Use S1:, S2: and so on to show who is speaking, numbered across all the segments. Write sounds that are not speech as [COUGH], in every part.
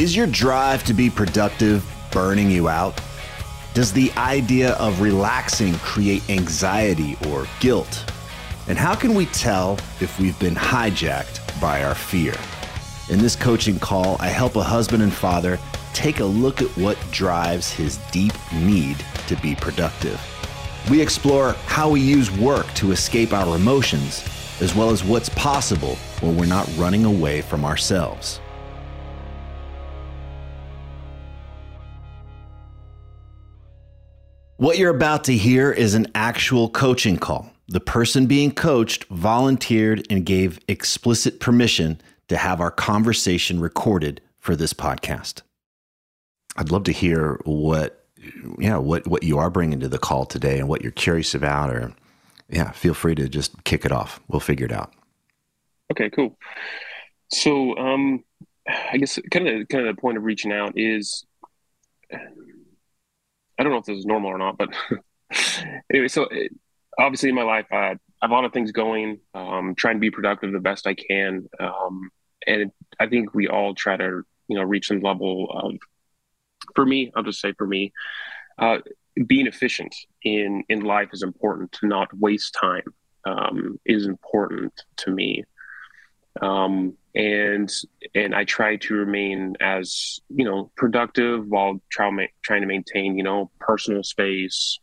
S1: Is your drive to be productive burning you out? Does the idea of relaxing create anxiety or guilt? And how can we tell if we've been hijacked by our fear? In this coaching call, I help a husband and father take a look at what drives his deep need to be productive. We explore how we use work to escape our emotions, as well as what's possible when we're not running away from ourselves. What you're about to hear is an actual coaching call. The person being coached volunteered and gave explicit permission to have our conversation recorded for this podcast. I'd love to hear what yeah, what what you are bringing to the call today and what you're curious about or yeah, feel free to just kick it off. We'll figure it out.
S2: Okay, cool. So, um I guess kind of kind of the point of reaching out is I don't know if this is normal or not, but [LAUGHS] anyway, so it, obviously in my life, I, have a lot of things going, um, trying to be productive the best I can. Um, and I think we all try to, you know, reach some level of, for me, I'll just say for me, uh, being efficient in, in life is important to not waste time, um, is important to me. Um, and and I try to remain as you know productive while trying to maintain you know personal space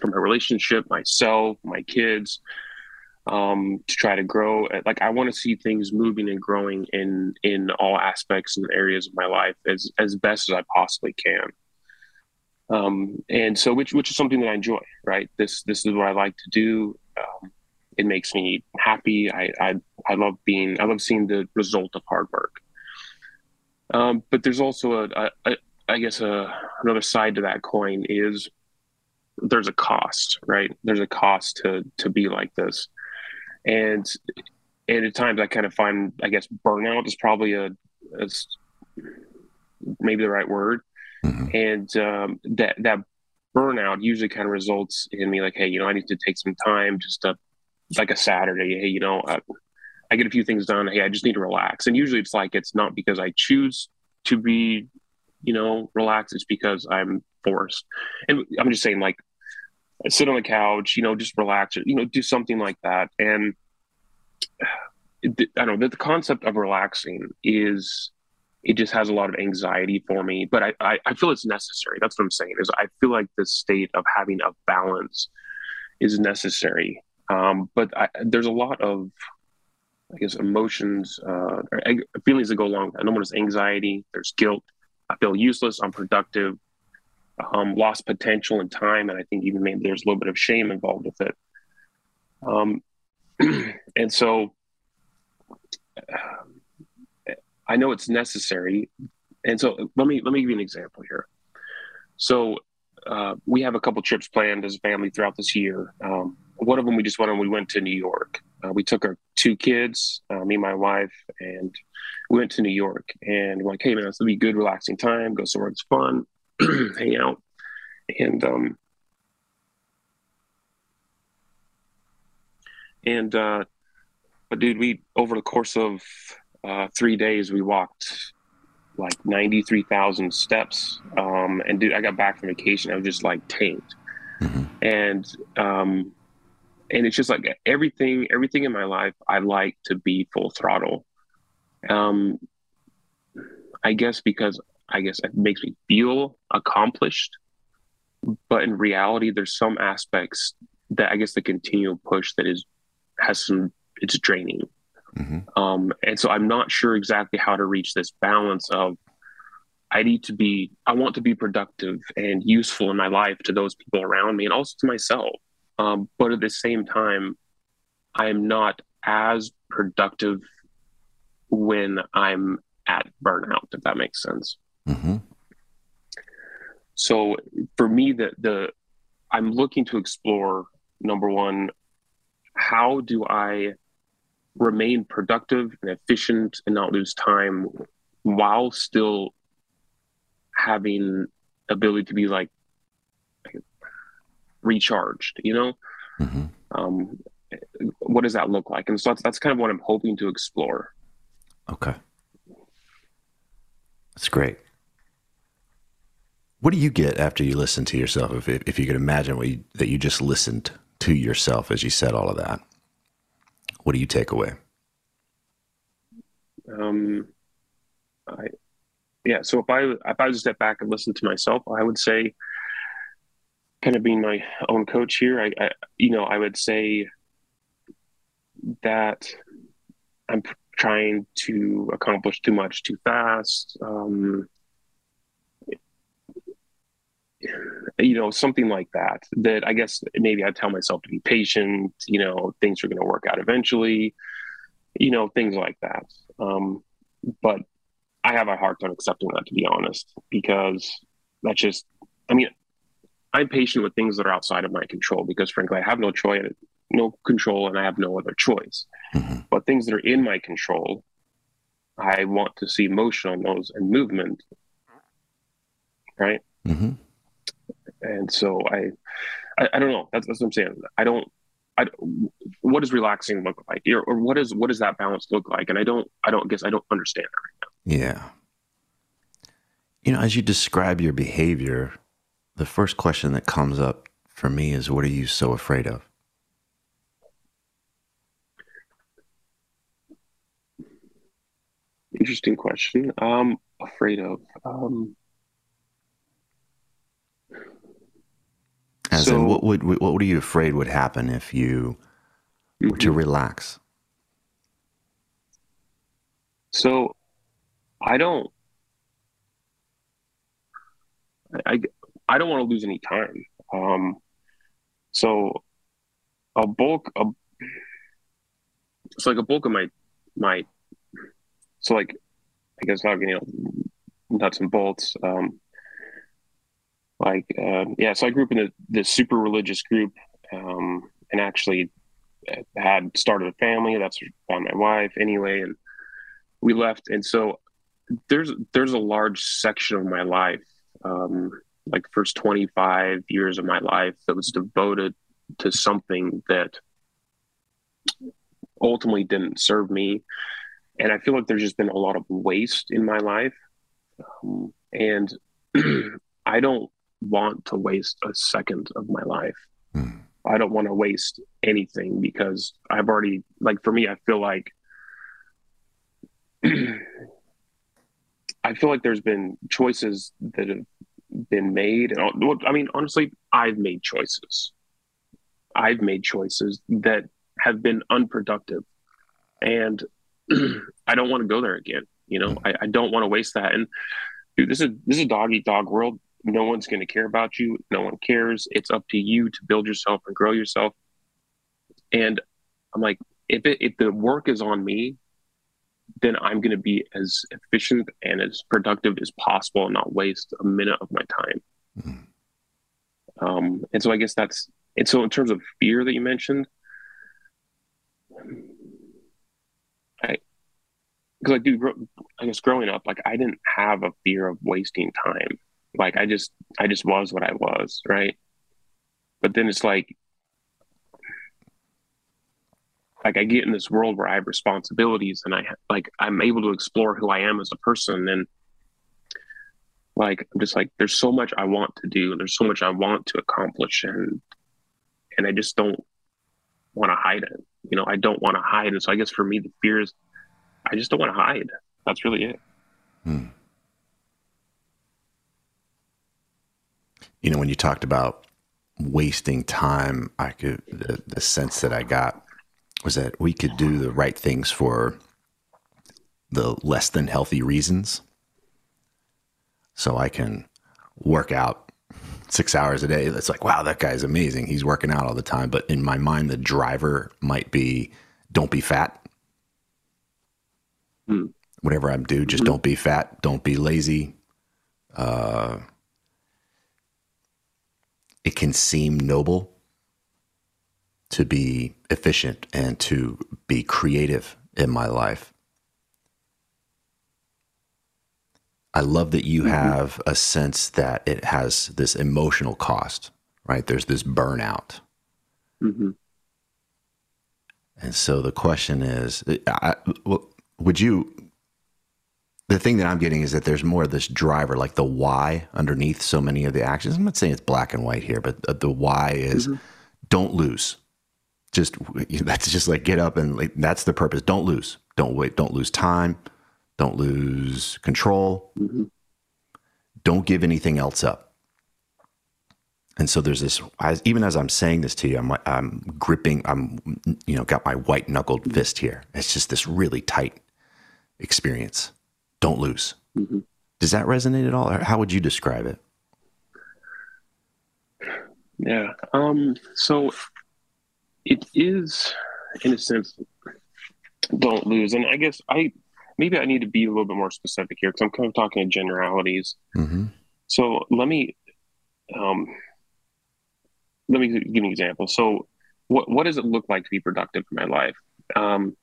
S2: for my relationship, myself, my kids, um, to try to grow. Like I want to see things moving and growing in in all aspects and areas of my life as as best as I possibly can. Um, and so, which which is something that I enjoy. Right, this this is what I like to do. Um, it makes me happy. I, I, I love being, I love seeing the result of hard work. Um, but there's also a, a, a I guess a, another side to that coin is there's a cost, right? There's a cost to, to be like this. And, and at times I kind of find, I guess burnout is probably a, a maybe the right word. Mm-hmm. And um, that, that burnout usually kind of results in me like, Hey, you know, I need to take some time just to like a Saturday. Hey, you know, I, I get a few things done. Hey, I just need to relax. And usually it's like it's not because I choose to be, you know, relaxed. It's because I'm forced. And I'm just saying, like, sit on the couch, you know, just relax, you know, do something like that. And I don't know that the concept of relaxing is it just has a lot of anxiety for me, but I, I, I feel it's necessary. That's what I'm saying is I feel like the state of having a balance is necessary um, but I, there's a lot of, I guess, emotions, uh, feelings that go along. I know there's anxiety, there's guilt. I feel useless, unproductive, um, lost potential and time, and I think even maybe there's a little bit of shame involved with it. Um, [CLEARS THROAT] and so, uh, I know it's necessary, and so let me let me give you an example here. So uh, we have a couple trips planned as a family throughout this year. Um, one of them we just went on. We went to New York Uh, we took our two kids, uh, me and my wife, and we went to New York. And we're like, hey man, this will be good, relaxing time. Go somewhere it's fun, [CLEARS THROAT] hang out, and um, and uh, but dude, we over the course of uh, three days, we walked like ninety three thousand steps. Um, and dude, I got back from vacation, I was just like tanked, mm-hmm. and um, and it's just like everything, everything in my life, I like to be full throttle. Um, I guess because I guess it makes me feel accomplished, but in reality, there's some aspects that I guess the continual push that is has some it's draining. Mm-hmm. Um, and so I'm not sure exactly how to reach this balance of I need to be, I want to be productive and useful in my life to those people around me and also to myself. Um, but at the same time, I am not as productive when I'm at burnout, if that makes sense. Mm-hmm. So for me, the the I'm looking to explore number one, how do I remain productive and efficient and not lose time while still having ability to be like recharged you know? Mm-hmm. um, what does that look like? And so that's, that's kind of what i'm hoping to explore.
S3: Okay. That's great. What do you get after you listen to yourself if, if you could imagine what you, that you just listened to yourself as you said all of that? What do you take away?
S2: Um i yeah so if i if i was to step back and listen to myself i would say kind of being my own coach here, I, I you know, I would say that I'm trying to accomplish too much too fast. Um, you know, something like that. That I guess maybe I tell myself to be patient. You know, things are going to work out eventually. You know, things like that. Um, but I have a hard time accepting that, to be honest, because that's just. I mean, I'm patient with things that are outside of my control because, frankly, I have no choice, no control, and I have no other choice. Mm-hmm. But things that are in my control, I want to see motion on those and movement. Right. Mm-hmm. And so I, I, I, don't know. That's, that's what I'm saying. I don't. I, what does relaxing look like, or, or what is what does that balance look like? And I don't. I don't guess I don't understand it
S3: right now. Yeah. You know, as you describe your behavior, the first question that comes up for me is what are you so afraid of?
S2: Interesting question. Um, afraid of. Um,
S3: As so, in, what would what are you afraid would happen if you were mm-hmm. to relax?
S2: So, I don't. I, I don't want to lose any time. Um, so a bulk of it's like a bulk of my my so like I guess not you know nuts and bolts. Um, like uh, yeah, so I grew up in the, super religious group, um, and actually had started a family. That's found my wife anyway, and we left. And so there's there's a large section of my life um, like first 25 years of my life that was devoted to something that ultimately didn't serve me. And i feel like there's just been a lot of waste in my life. Um, and [CLEARS THROAT] i don't want to waste a second of my life. Mm. i don't want to waste anything because i've already like for me i feel like [CLEARS THROAT] i feel like there's been choices that have been made. And I mean, honestly, I've made choices. I've made choices that have been unproductive, and [CLEARS THROAT] I don't want to go there again. You know, I, I don't want to waste that. And dude, this is this is dog eat dog world. No one's going to care about you. No one cares. It's up to you to build yourself and grow yourself. And I'm like, if it, if the work is on me, then I'm going to be as efficient and as productive as possible and not waste a minute of my time. Mm-hmm. Um, and so I guess that's, and so in terms of fear that you mentioned, I, because I do. I guess growing up, like I didn't have a fear of wasting time. Like I just, I just was what I was, right? But then it's like like I get in this world where I have responsibilities, and I like I'm able to explore who I am as a person, and like I'm just like there's so much I want to do, and there's so much I want to accomplish, and and I just don't want to hide it. You know, I don't want to hide, and so I guess for me the fear is I just don't want to hide. That's really it. Hmm.
S1: You know, when you talked about wasting time, I could the, the sense that I got was that we could do the right things for the less than healthy reasons. So I can work out six hours a day. It's like, wow, that guy's amazing. He's working out all the time. But in my mind, the driver might be don't be fat. Mm. Whatever I'm do, just mm-hmm. don't be fat. Don't be lazy. Uh, it can seem noble to be efficient and to be creative in my life. I love that you mm-hmm. have a sense that it has this emotional cost, right? There's this burnout. Mm-hmm. And so the question is, I, would you? The thing that I'm getting is that there's more of this driver, like the why underneath so many of the actions. I'm not saying it's black and white here, but the why is mm-hmm. don't lose. Just [LAUGHS] that's just like get up and like, that's the purpose. Don't lose. Don't wait. Don't lose time. Don't lose control. Mm-hmm. Don't give anything else up. And so there's this. As, even as I'm saying this to you, I'm I'm gripping. I'm you know got my white knuckled fist here. It's just this really tight experience. Don't lose. Mm-hmm. Does that resonate at all? Or how would you describe it?
S2: Yeah. Um, so it is, in a sense, don't lose. And I guess I maybe I need to be a little bit more specific here because I'm kind of talking in generalities. Mm-hmm. So let me um, let me give you an example. So what what does it look like to be productive in my life? Um,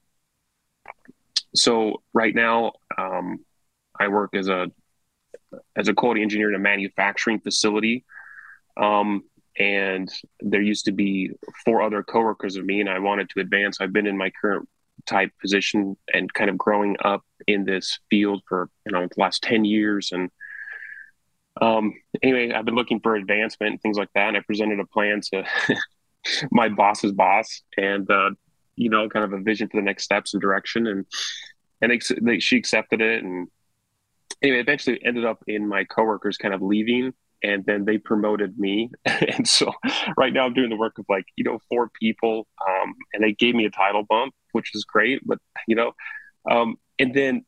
S2: so right now, um, I work as a as a quality engineer in a manufacturing facility. Um, and there used to be four other coworkers of me, and I wanted to advance. I've been in my current type position and kind of growing up in this field for you know the last 10 years. And um anyway i've been looking for advancement and things like that. And i presented a plan to [LAUGHS] my boss's boss and uh you know kind of a vision for the next steps and direction. And and ex- they, she accepted it. And anyway eventually ended up in my coworkers kind of leaving and then they promoted me. [LAUGHS] And so right now i'm doing the work of like you know four people um, and they gave me a title bump which is great but you know um, and then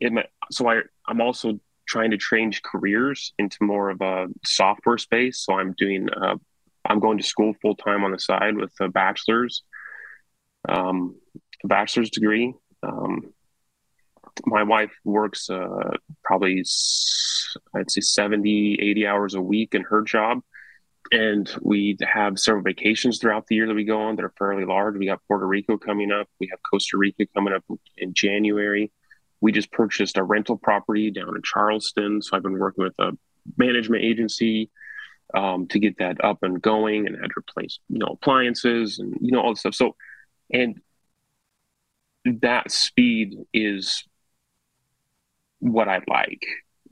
S2: in my, so I, i'm also trying to change careers into more of a software space. So i'm doing uh, i'm going to school full time on the side with a bachelor's um, a bachelor's degree um, my wife works uh, probably I'd say 70, 80 hours a week in her job. And we have several vacations throughout the year that we go on that are fairly large. We got Puerto Rico coming up. We have Costa Rica coming up in January. We just purchased a rental property down in Charleston. So I've been working with a management agency um, to get that up and going and had to replace, you know, appliances and, you know, all this stuff. So, and that speed is what I like.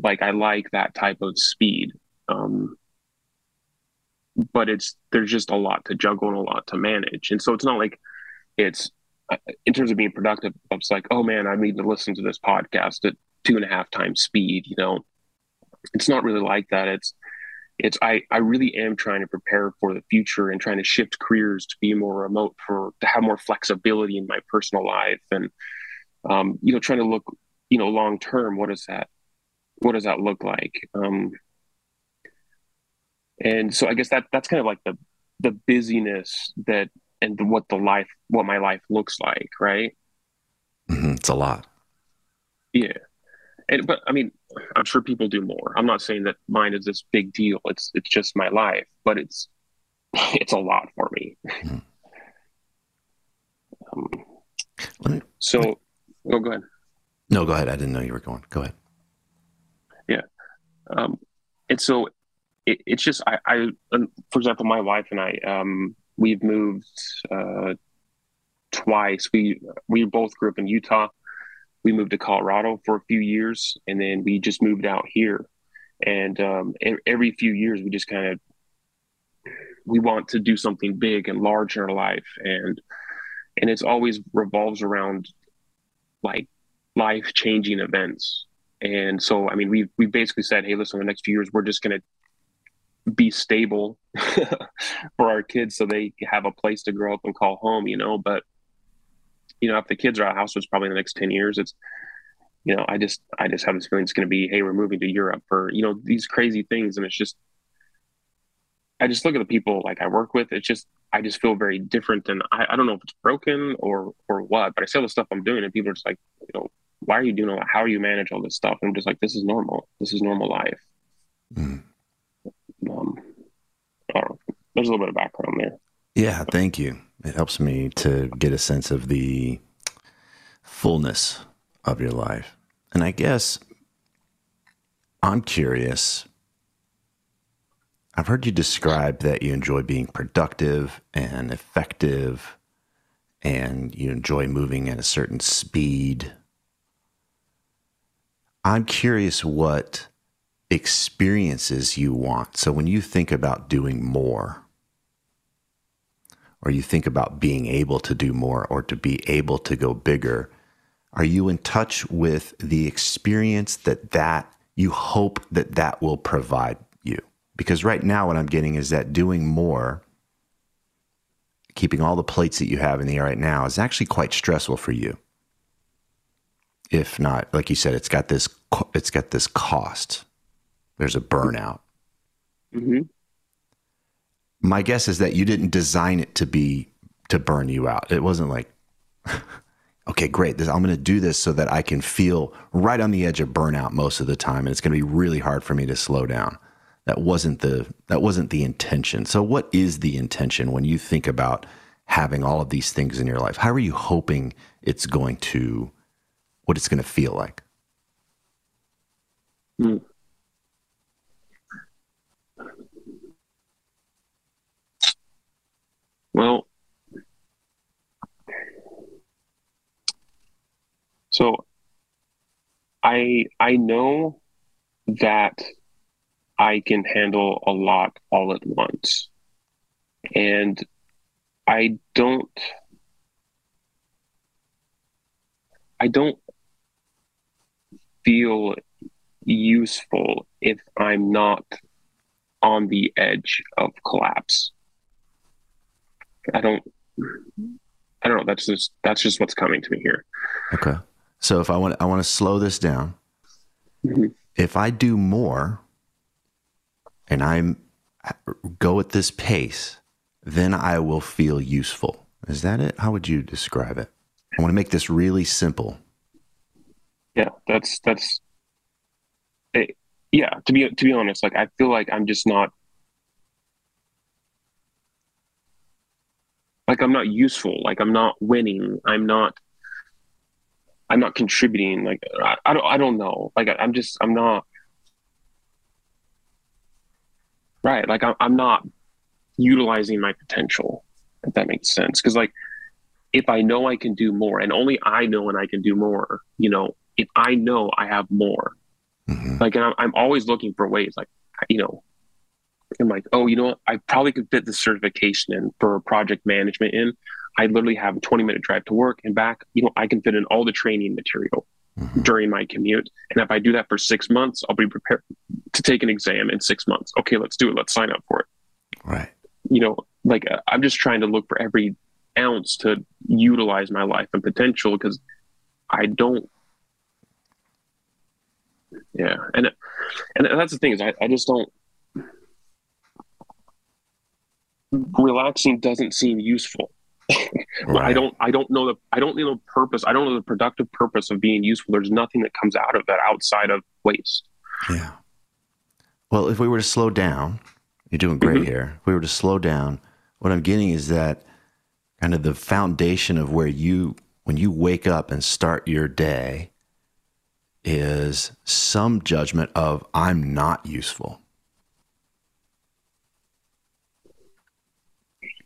S2: Like I like that type of speed. Um, but it's there's just a lot to juggle and a lot to manage, and so it's not like it's uh, in terms of being productive. It's like, oh man, I need to listen to this podcast at two and a half times speed. You know, it's not really like that. It's it's I I really am trying to prepare for the future and trying to shift careers to be more remote for to have more flexibility in my personal life and um, you know trying to look you know long term what does that what does that look like? Um and so i guess that that's kind of like the the busyness that and what the life what my life looks like right?
S1: Mm-hmm. it's a lot.
S2: Yeah. And but i mean i'm sure people do more. I'm not saying that mine is this big deal. It's it's just my life but it's [LAUGHS] it's a lot for me. Mm-hmm. um, so oh, go ahead
S1: No, go ahead. I didn't know you were going. Go ahead.
S2: Yeah. Um, and so it, it's just, I, I, for example, my wife and I, um, we've moved uh, twice. We, we both grew up in Utah. We moved to Colorado for a few years and then we just moved out here. And um, every few years, we just kind of we want to do something big and large in our life and and it's always revolves around like life changing events and so i mean we we basically said hey listen the next few years we're just going to be stable [LAUGHS] for our kids so they have a place to grow up and call home you know but you know if the kids are out of house it's probably in the next 10 years it's you know i just i just have this feeling it's going to be hey we're moving to europe or you know these crazy things and it's just I just look at the people like I work with. It's just I just feel very different, and I, I don't know if it's broken or or what. But I see all the stuff I'm doing, and people are just like, you know, why are you doing all that? How are you manage all this stuff? And I'm just like, this is normal. This is normal life. Mm. Um, There's a little bit of background there.
S1: Yeah, thank you. It helps me to get a sense of the fullness of your life. And I guess I'm curious I've heard you describe that you enjoy being productive and effective and you enjoy moving at a certain speed. I'm curious what experiences you want. So when you think about doing more, or you think about being able to do more or to be able to go bigger, are you in touch with the experience that that you hope that that will provide you? Because right now, what I'm getting is that doing more, keeping all the plates that you have in the air right now, is actually quite stressful for you. If not, like you said, it's got this it's got this cost. There's a burnout. Mm-hmm. My guess is that you didn't design it to be to burn you out. It wasn't like, [LAUGHS] okay, great. This, I'm going to do this so that I can feel right on the edge of burnout most of the time, and it's going to be really hard for me to slow down that wasn't the that wasn't the intention. So what is the intention when you think about having all of these things in your life? How are you hoping it's going to what it's going to feel like? Hmm.
S2: Well, so I I know that I can handle a lot all at once. And I don't I don't feel useful if I'm not on the edge of collapse. I don't I don't know. That's just that's just what's coming to me here.
S1: Okay. So if I want I want to slow this down. Mm-hmm. If I do more, and I'm go at this pace, then I will feel useful. Is that it? How would you describe it? I want to make this really simple.
S2: Yeah, that's that's it, eh, yeah, to be to be honest, like I feel like I'm just not like I'm not useful, like I'm not winning, I'm not I'm not contributing, like I, I don't I don't know. Like I, I'm just I'm not Right. Like I'm, I'm not utilizing my potential, if that makes sense. Because like if I know I can do more, and only I know and I can do more, you know, if I know I have more, mm-hmm. like and I'm, I'm always looking for ways, like you know, I'm like, oh, you know what? I probably could fit the certification in for project management in. I literally have a 20 minute drive to work and back. You know, I can fit in all the training material mm-hmm. during my commute. And if I do that for six months, I'll be prepared to take an exam in six months. Okay, let's do it. Let's sign up for it.
S1: Right.
S2: You know, like uh, I'm just trying to look for every ounce to utilize my life and potential because I don't. Yeah, and and that's the thing is I, I just don't. Relaxing doesn't seem useful. [LAUGHS] right. I don't I don't know the I don't know the purpose. I don't know the productive purpose of being useful. There's nothing that comes out of that outside of waste.
S1: Yeah. Well, if we were to slow down, you're doing great mm-hmm. here. If we were to slow down, what I'm getting is that kind of the foundation of where you when you wake up and start your day, is some judgment of I'm not useful.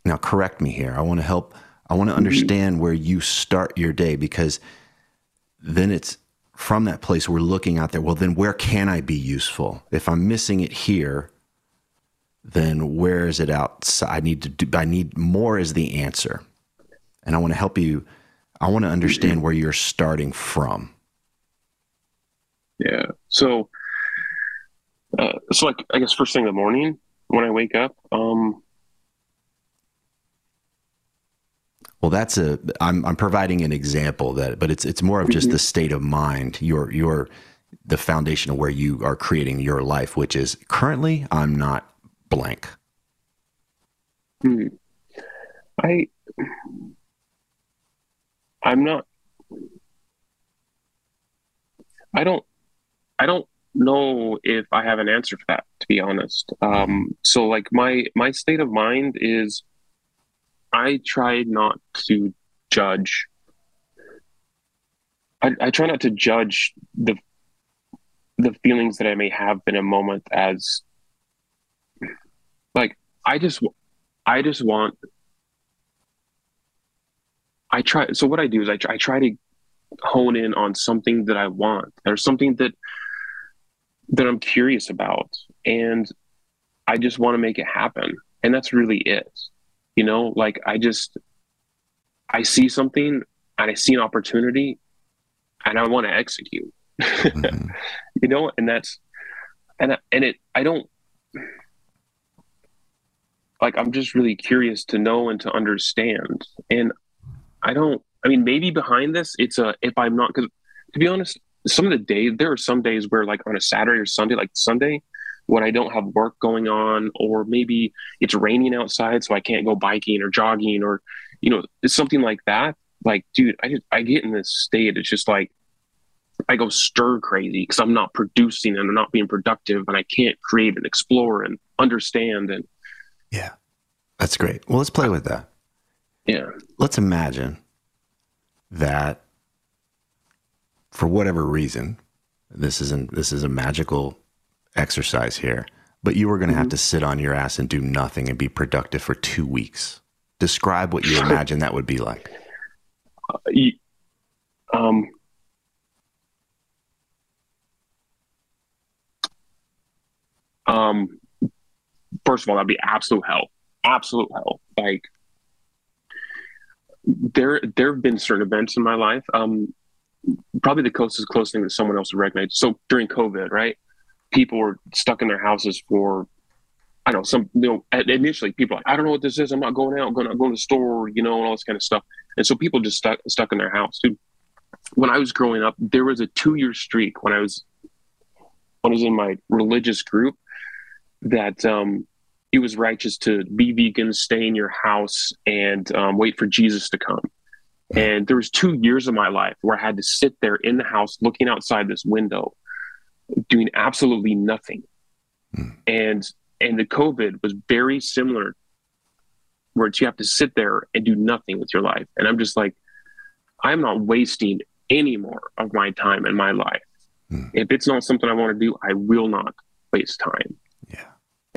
S1: Now, correct me here. I want to help. I want to understand where you start your day because then it's from that place we're looking out there. Well, then where can I be useful? If I'm missing it here, then where is it outside? I need to do, I need more as the answer. And I want to help you. I want to understand where you're starting from.
S2: Yeah. So, uh, so like, I guess first thing in the morning when I wake up, um,
S1: Well, that's a. I'm I'm providing an example that, but it's it's more of just mm-hmm. the state of mind. Your your the foundation of where you are creating your life, which is currently I'm not blank.
S2: Hmm. I I'm not. I don't. I don't know if I have an answer for that. To be honest, um, so like my my state of mind is I try not to judge. I, I try not to judge the the feelings that I may have in a moment as like I just I just want I try so what I do is I try, I try to hone in on something that I want or something that that I'm curious about and I just want to make it happen and that's really it you know, like I just I see something and I see an opportunity and I want to execute. Mm-hmm. [LAUGHS] you know, and that's and and it I don't like I'm just really curious to know and to understand. And I don't I mean maybe behind this it's a if I'm not cuz to be honest some of the days there are some days where like on a Saturday or Sunday like Sunday when I don't have work going on, or maybe it's raining outside, so I can't go biking or jogging, or you know, it's something like that. Like, dude, I just I get in this state. It's just like I go stir crazy because I'm not producing and I'm not being productive, and I can't create and explore and understand. And
S1: yeah, that's great. Well, let's play with that.
S2: Yeah,
S1: let's imagine that for whatever reason, this isn't this is a magical exercise here, but you were going to mm-hmm. have to sit on your ass and do nothing and be productive for two weeks. Describe what you [LAUGHS] imagine that would be like.
S2: Uh, you, um, um, first of all, that'd be absolute hell. Absolute hell. Like there, there have been certain events in my life. Um, probably the closest close thing that someone else would recognize. So during COVID, right? people were stuck in their houses for I don't know some you know initially people like I don't know what this is I'm not going out I'm going to go to the store you know and all this kind of stuff and so people just stuck stuck in their house dude when I was growing up there was a two year streak when I was when I was in my religious group that um it was righteous to be vegan stay in your house and um, wait for Jesus to come and there was two years of my life where I had to sit there in the house looking outside this window doing absolutely nothing. Mm. And and the COVID was very similar where you have to sit there and do nothing with your life. And I'm just like, I'm not wasting any more of my time in my life. Mm. If it's not something I want to do, I will not waste time.
S1: Yeah.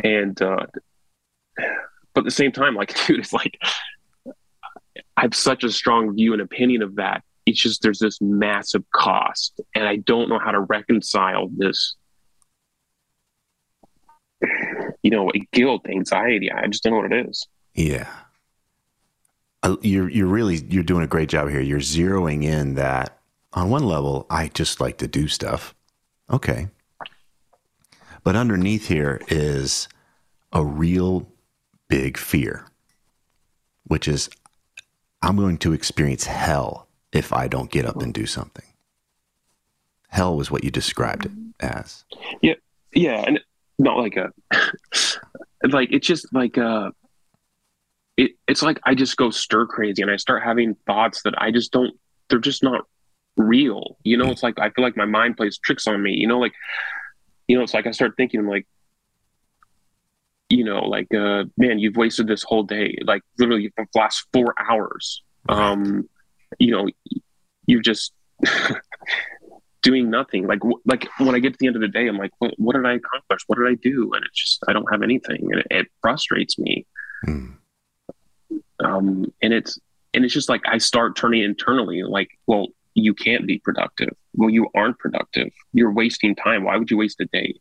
S2: And uh [SIGHS] but at the same time, like, [LAUGHS] dude, it's like I have such a strong view and opinion of that. It's just there's this massive cost and i don't know how to reconcile this. You know guilt anxiety i just don't know what it is.
S1: Yeah. Uh, you're you're really you're doing a great job here. You're zeroing in that on one level i just like to do stuff. Okay. But underneath here is a real big fear which is i'm going to experience hell if I don't get up and do something. Hell was what you described it as.
S2: Yeah, yeah, and not like a [LAUGHS] like it's just like uh it, it's like I just go stir crazy and I start having thoughts that I just don't they're just not real. You know, it's like I feel like my mind plays tricks on me. You know, like you know, it's like I start thinking like you know, like uh man, you've wasted this whole day, like literally the last four hours. Um you know, you're just [LAUGHS] doing nothing. Like like when I get to the end of the day, I'm like, what, what did I accomplish? What did I do? And it's just I don't have anything, and it, it frustrates me. Hmm. Um, and it's and it's just like I start turning internally, like, well, you can't be productive. Well, you aren't productive. You're wasting time. Why would you waste a day?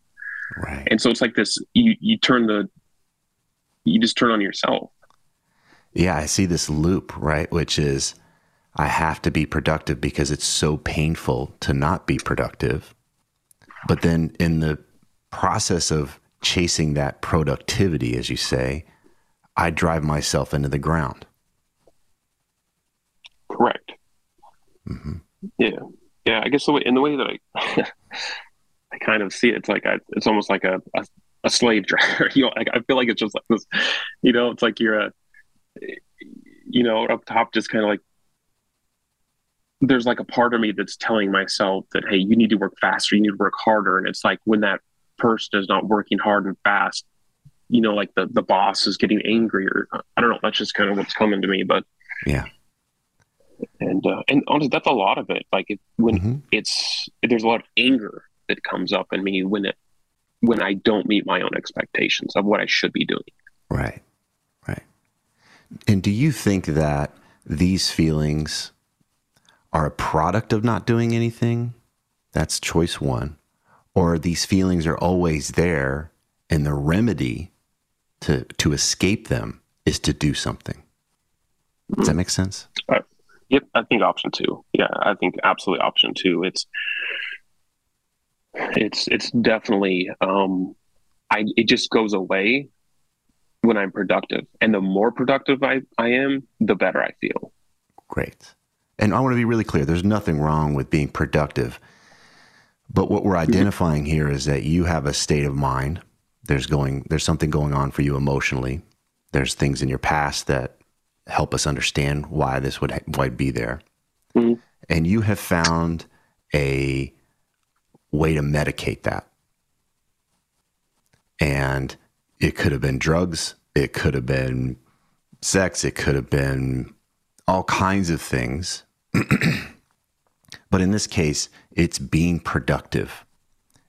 S1: Right.
S2: And so it's like this. You you turn the you just turn on yourself.
S1: Yeah, I see this loop, right? Which is I have to be productive because it's so painful to not be productive. But then in the process of chasing that productivity, as you say, I drive myself into the ground.
S2: Correct. Mm-hmm. Yeah. Yeah. I guess the way, in the way that I, [LAUGHS] I kind of see it, it's like, I, it's almost like a, a, a slave driver. [LAUGHS] you know, like, I feel like it's just like this, you know, it's like you're a, you know, up top, just kind of like there's like a part of me that's telling myself that hey you need to work faster you need to work harder and it's like when that person is not working hard and fast you know like the the boss is getting angry or i don't know that's just kind of what's coming to me but
S1: yeah
S2: and uh, and honestly that's a lot of it like it, when mm-hmm. it's there's a lot of anger that comes up in me when it when i don't meet my own expectations of what i should be doing
S1: right right and do you think that these feelings are a product of not doing anything, that's choice one. Or these feelings are always there, and the remedy to, to escape them is to do something. Does that make sense?
S2: Uh, yep, I think option two. Yeah, I think absolutely option two. It's it's it's definitely um I it just goes away when I'm productive. And the more productive I, I am, the better I feel.
S1: Great. And I want to be really clear there's nothing wrong with being productive. But what we're mm-hmm. identifying here is that you have a state of mind. There's going there's something going on for you emotionally. There's things in your past that help us understand why this would why be there. Mm-hmm. And you have found a way to medicate that. And it could have been drugs, it could have been sex, it could have been all kinds of things [CLEARS THROAT] but in this case, it's being productive.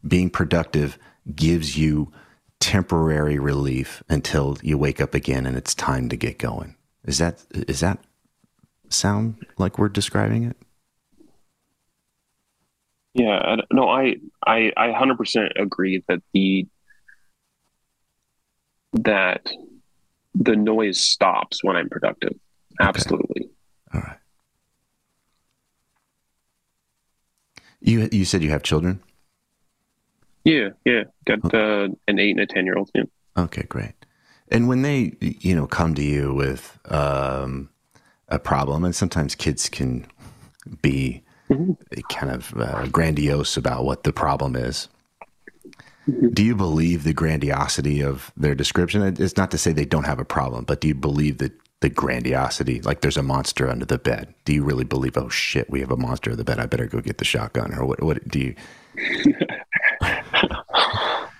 S1: Being productive gives you temporary relief until you wake up again and it's time to get going. Is that is that sound like we're describing it?
S2: Yeah, no, I I I 100% agree that the that the noise stops when I'm productive. Absolutely.
S1: Okay. All right. You you said you have children.
S2: Yeah, yeah, got uh, an eight and a ten year old. Yeah.
S1: Okay, great. And when they you know come to you with um, a problem, and sometimes kids can be mm-hmm. kind of uh, grandiose about what the problem is. Do you believe the grandiosity of their description? It's not to say they don't have a problem, but do you believe that the grandiosity. Like there's a monster under the bed. Do you really believe? Oh shit, we have a monster under the bed. I better go get the shotgun. Or what? What do you? [LAUGHS]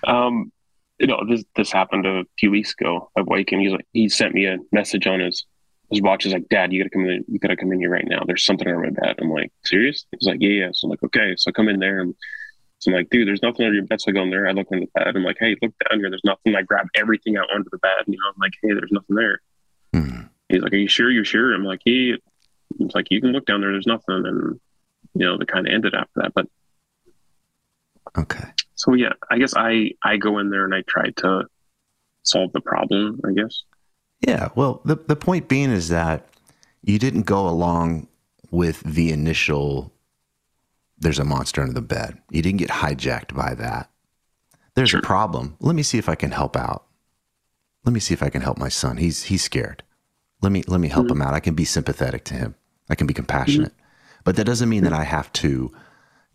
S2: um, you know this this happened a few weeks ago. I wake him. He's like he sent me a message on his his watch. Is like, Dad, you gotta come in. You gotta come in here right now. There's something under my bed. I'm like, serious? He's like, Yeah, yeah. So I'm like, okay. So I come in there and. So I'm like, dude, there's nothing under your bed. So I go in there. I look under the bed. I'm like, hey, look down here. There's nothing. I grab everything out under the bed. You know, I'm like, hey, there's nothing there. Hmm. He's like, "Are you sure? You're sure?" I'm like, "He." It's like you can look down there. There's nothing, and you know, the kind of ended after that. But
S1: okay.
S2: So yeah, I guess I I go in there and I try to solve the problem. I guess.
S1: Yeah. Well, the the point being is that you didn't go along with the initial. There's a monster under the bed. You didn't get hijacked by that. There's sure. a problem. Let me see if I can help out. Let me see if I can help my son. He's he's scared. Let me let me help mm-hmm. him out. I can be sympathetic to him. I can be compassionate. Mm-hmm. But that doesn't mean that I have to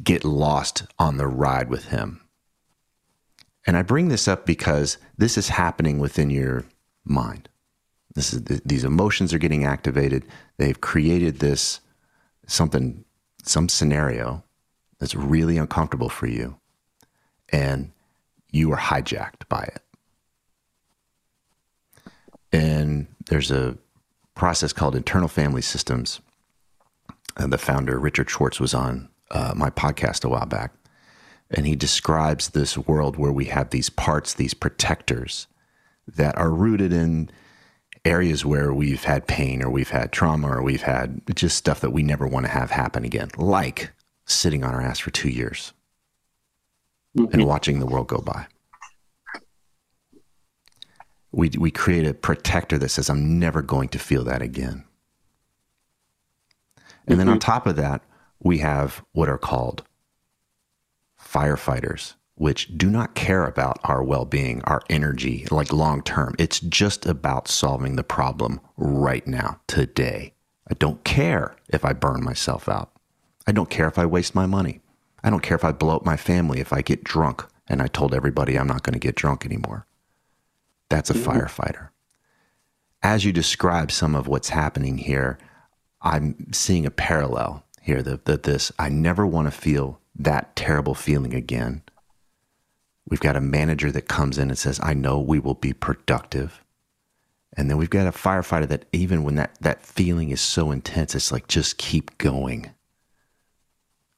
S1: get lost on the ride with him. And I bring this up because this is happening within your mind. This is these emotions are getting activated. They've created this something some scenario that's really uncomfortable for you and you are hijacked by it. And there's a process called internal family systems. And the founder, Richard Schwartz, was on uh, my podcast a while back, and he describes this world where we have these parts, these protectors that are rooted in areas where we've had pain or we've had trauma or we've had just stuff that we never want to have happen again, like sitting on our ass for two years mm-hmm. and watching the world go by. We, we create a protector that says, I'm never going to feel that again. And mm-hmm. then on mm-hmm. top of that, we have what are called firefighters, which do not care about our well being, our energy, like long term. It's just about solving the problem right now, today. I don't care if I burn myself out. I don't care if I waste my money. I don't care if I blow up my family, if I get drunk and I told everybody I'm not going to get drunk anymore. That's a mm-hmm. firefighter. As you describe some of what's happening here, I'm seeing a parallel here that, that this, I never want to feel that terrible feeling again. We've got a manager that comes in and says, I know we will be productive. And then we've got a firefighter that even when that, that feeling is so intense, it's like, just keep going.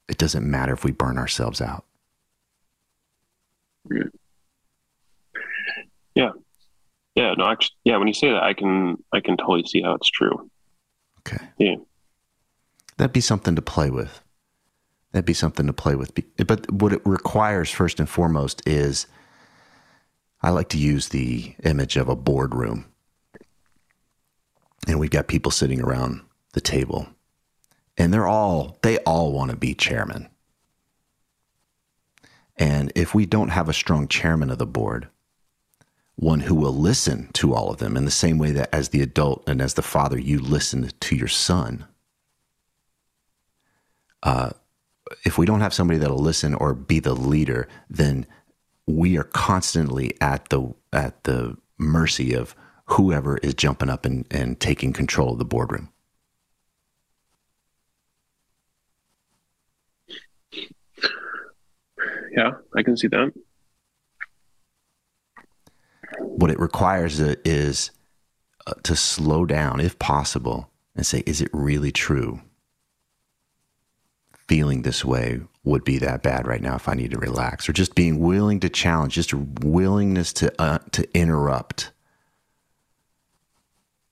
S1: It doesn't matter if we burn ourselves out.
S2: Yeah. Yeah. No, actually, yeah. When you say that, I can, I can totally see how it's true.
S1: Okay.
S2: Yeah.
S1: That'd be something to play with. That'd be something to play with. But what it requires, first and foremost, is I like to use the image of a boardroom. And we've got people sitting around the table. And they're all, they all want to be chairman. And if we don't have a strong chairman of the board, one who will listen to all of them in the same way that as the adult and as the father, you listen to your son. Uh, if we don't have somebody that'll listen or be the leader, then we are constantly at the at the mercy of whoever is jumping up and, and taking control of the boardroom.
S2: Yeah, I can see that.
S1: What it requires is uh, to slow down, if possible, and say, is it really true? Feeling this way would be that bad right now if I need to relax, or just being willing to challenge, just a willingness to uh, to interrupt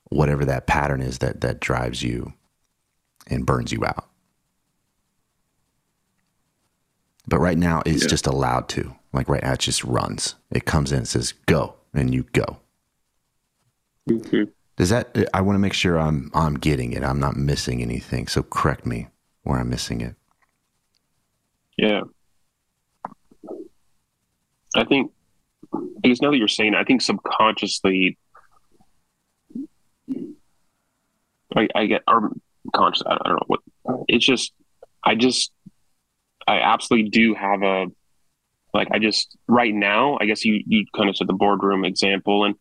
S1: whatever that pattern is that that drives you and burns you out. But right now, it's yeah. just allowed to. Like right now, it just runs. It comes in and says, "Go," and you go. Mm-hmm. Does that? I want to make sure I'm I'm getting it. I'm not missing anything. So correct me where I'm missing it.
S2: Yeah. I think, I guess now that you're saying, I think subconsciously, I, I get, or conscious, I, don't know what, it's just, I just, I absolutely do have a, like, I just, right now, I guess you, you kind of said the boardroom example. And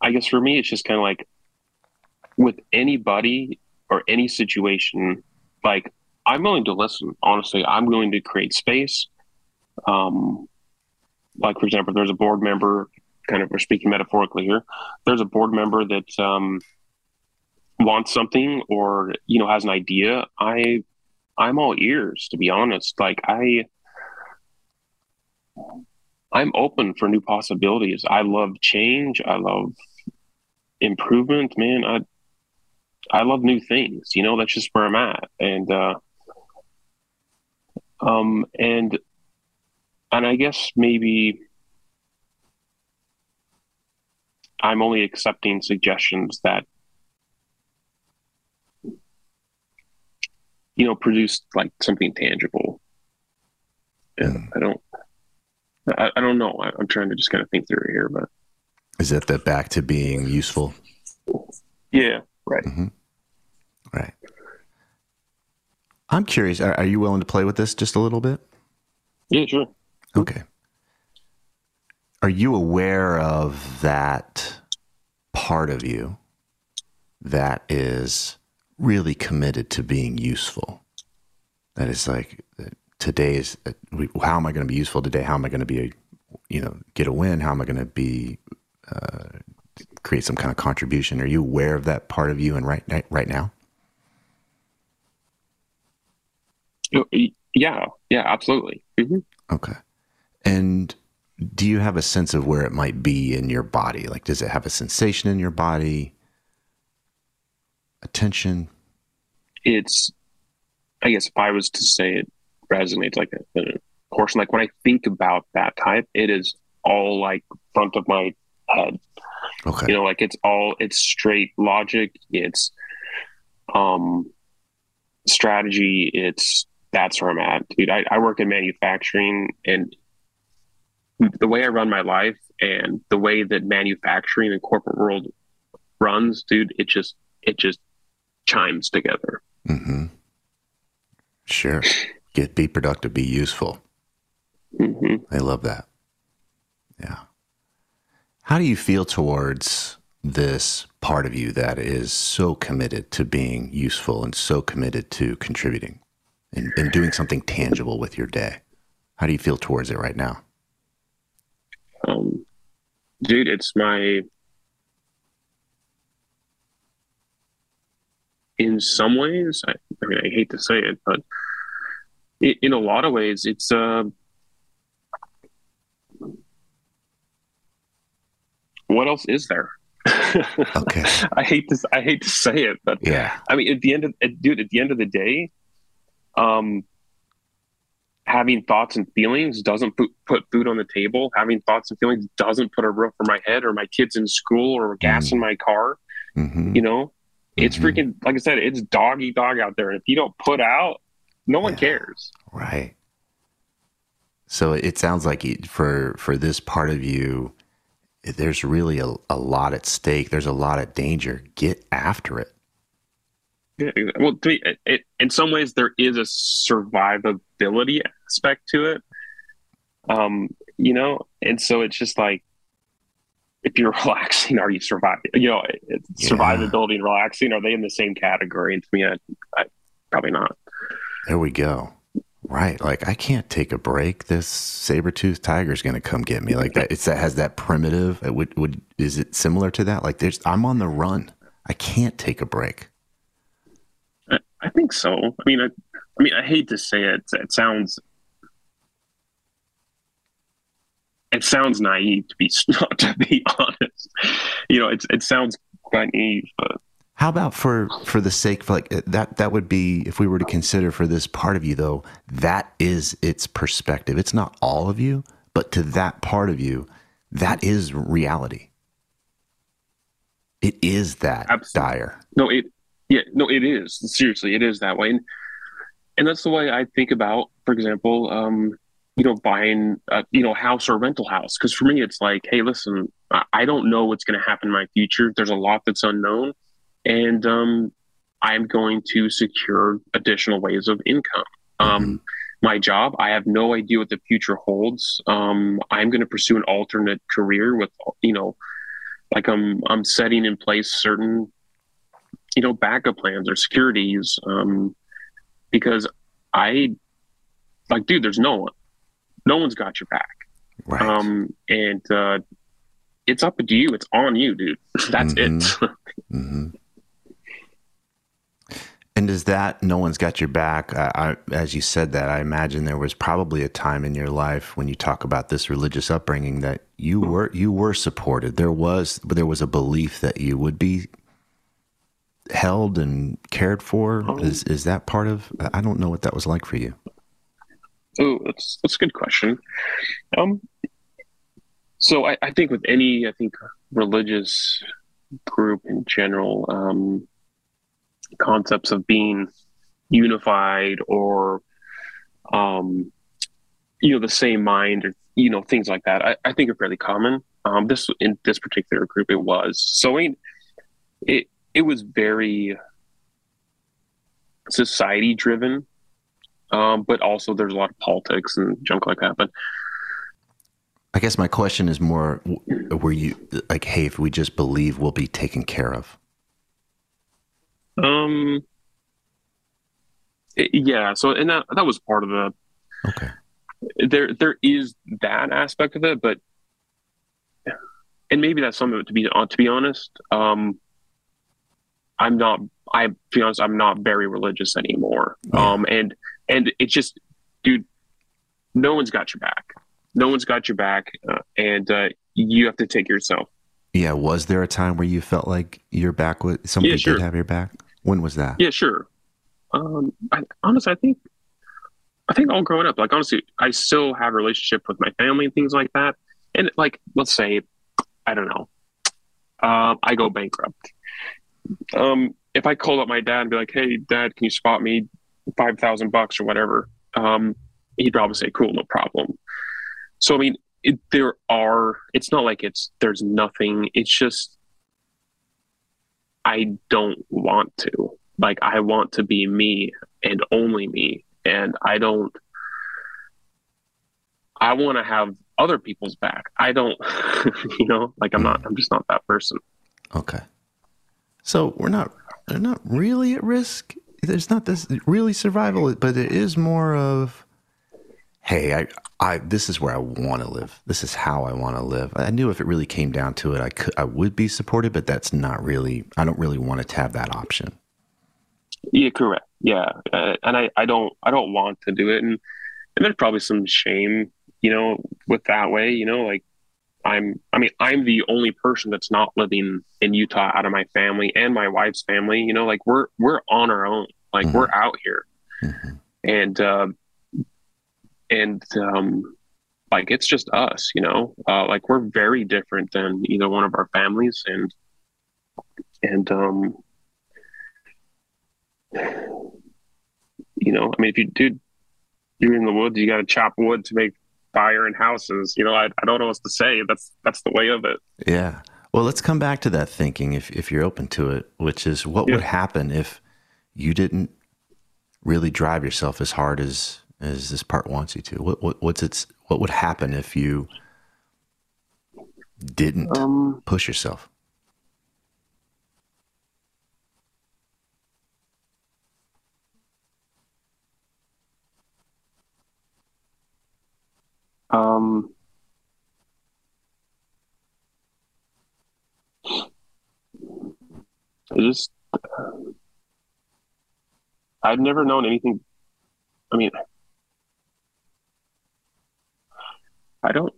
S2: I guess for me, it's just kind of like with anybody or any situation, like I'm willing to listen. Honestly, I'm willing to create space. Um, like for example, there's a board member. Kind of, we're speaking metaphorically here. There's a board member that um, wants something or you know has an idea. I, I'm all ears. To be honest, like I, I'm open for new possibilities. I love change. I love improvement. Man, I, I love new things. You know, that's just where I'm at. And uh, um, and and I guess maybe I'm only accepting suggestions that you know produce like something tangible. And mm. I don't I, I don't know. I, am trying to just kind of think through it here, but
S1: is it the back to being useful?
S2: Yeah, right.
S1: Mm-hmm. Right. I'm curious. Are, are, you willing to play with this just a little bit?
S2: Yeah, sure.
S1: Okay. Are you aware of that part of you that is really committed to being useful? That is like today is how am I going to be useful today? How am I going to be a you know get a win? How am I going to be uh, create some kind of contribution? Are you aware of that part of you and right right now?
S2: Yeah, yeah, absolutely. Mm-hmm.
S1: Okay. And do you have a sense of where it might be in your body? Like, does it have a sensation in your body? Attention?
S2: It's, I guess, if I was to say it resonates like a, a portion, like when I think about that type, it is all like front of my head.
S1: Okay.
S2: You know, like it's all, it's straight logic. It's, um, strategy. It's, that's where I'm at, dude. I, I work in manufacturing and the way I run my life and the way that manufacturing and corporate world runs, dude, it just it just chimes together.
S1: Mm-hmm. Sure. Get be productive, be useful.
S2: Mm-hmm.
S1: I love that. Yeah. How do you feel towards this part of you that is so committed to being useful and so committed to contributing and, and doing something tangible with your day? How do you feel towards it right now?
S2: Um, dude, it's my. In some ways, I, I mean, I hate to say it, but it, in a lot of ways, it's uh, what else is there?
S1: Okay. [LAUGHS]
S2: I hate to I hate to say it, but
S1: Yeah.
S2: I mean, at the end of dude, at the end of the day, um, having thoughts and feelings doesn't put, put food on the table. Having thoughts and feelings doesn't put a roof over my head or my kids in school or gas
S1: Mm.
S2: in my car.
S1: Mm-hmm.
S2: You know, it's
S1: Mhm.
S2: freaking like I said, it's doggy dog out there. And if you don't put out, no one
S1: Yeah.
S2: cares.
S1: Right. So it sounds like it- for for this part of you, there's really a, a lot at stake. There's a lot of danger. Get after it.
S2: Yeah, well, to me, it, it, in some ways, there is a survivability aspect to it. Um, you know, and so it's just like if you're [LAUGHS] relaxing, are you surviving? You know,
S1: Yeah.
S2: survivability and relaxing are they in the same category? And to me, I, I probably not.
S1: There we go. Right. Like I can't take a break. This saber-toothed tiger is going to come get me. Like that. It's that has that primitive. It would would is it similar to that? Like there's I'm on the run. I can't take a break.
S2: I, think so. I mean, I, I mean, I hate to say it. It sounds. It sounds naive to be [LAUGHS] to be honest. You know, it's it sounds quite naive, but
S1: How about for for the sake of like that that would be if we were to consider for this part of you though, that is its perspective. It's not all of you, but to that part of you, that is reality. It is that
S2: Absolutely.
S1: dire.
S2: No, it yeah, no, it is. Seriously, it is that way. And and that's the way I think about, for example, um, you know, buying a you know, house or rental house. Because for me it's like, hey, listen, I, I don't know what's gonna happen in my future. There's a lot that's unknown. And um I'm going to secure additional ways of income. Um my job, I have no idea what the future holds. Um, I'm going to pursue an alternate career with, you know, like I'm I'm setting in place certain you know backup plans or securities um because i like dude there's no one. No one's got your back.
S1: Right.
S2: um and uh it's up to you. It's on you dude. [LAUGHS] That's it.
S1: Hmm And does that no one's got your back? I, I, as you said that, I imagine there was probably a time in your life when you talk about this religious upbringing that you were you were supported. There was there was a belief that you would be held and cared for. Is is that part of? I don't know what that was like for you.
S2: oh that's that's a good question um so I, I think with any i think religious group in general um concepts of being unified or um you know the same mind or you know things like that i, I think are fairly common um this in this particular group it was so it it was very society driven um but also there's a lot of politics and junk like that but
S1: I guess my question is more: Were you like, hey, if we just believe, we'll be taken care of?
S2: um yeah so and that that was part of the
S1: Okay.
S2: there there is that aspect of it, but and maybe that's some of it to be uh, to be honest. Um, I'm not. I to be honest, I'm not very religious anymore. Um, and and it's just dude, no one's got your back. No one's got your back, uh, and uh, you have to take yourself.
S1: Yeah. Was there a time where you felt like your back was somebody
S2: Yeah, sure.
S1: did have your back? When was that?
S2: Yeah, sure. Um, I, honestly, I think, I think all growing up, like honestly, I still have a relationship with my family and things like that. And like, let's say, I don't know, um, I go bankrupt. Um, if I called up my dad and be like, "Hey, Dad, can you spot me five thousand bucks or whatever?" Um, he'd probably say, "Cool, no problem." So I mean, it, there are. It's not like it's there's nothing. It's just I don't want to. Like I want to be me and only me, and I don't. I want to have other people's back. I don't, [LAUGHS] you know, like I'm not. I'm just not that person.
S1: Okay. So we're not they're not really at risk. There's not this really survival, but it is more of hey, I I this is where I want to live. This is how I want to live. I knew if it really came down to it, I could I would be supported, but that's not really I don't really want to have that option.
S2: Yeah, correct. Yeah, uh, and I, I don't, I don't want to do it, and and there's probably some shame, you know, with that way, you know, like I'm, I mean, I'm the only person that's not living in Utah out of my family and my wife's family, you know, like we're we're on our own, like
S1: Mhm.
S2: we're out here,
S1: Mhm.
S2: and uh, and um, like it's just us, you know, uh, like we're very different than either one of our families, and and um, you know, I mean, if you dude, you're in the woods, you got to chop wood to make fire and houses. You know, I, I don't know what to say. That's that's the way of it.
S1: Yeah. Well, let's come back to that thinking if if you're open to it, which is what would happen if you didn't really drive yourself as hard as as this part wants you to. What what what's its what would happen if you didn't
S2: Um,
S1: push yourself?
S2: Um, I just, I've never known anything. I mean, I don't.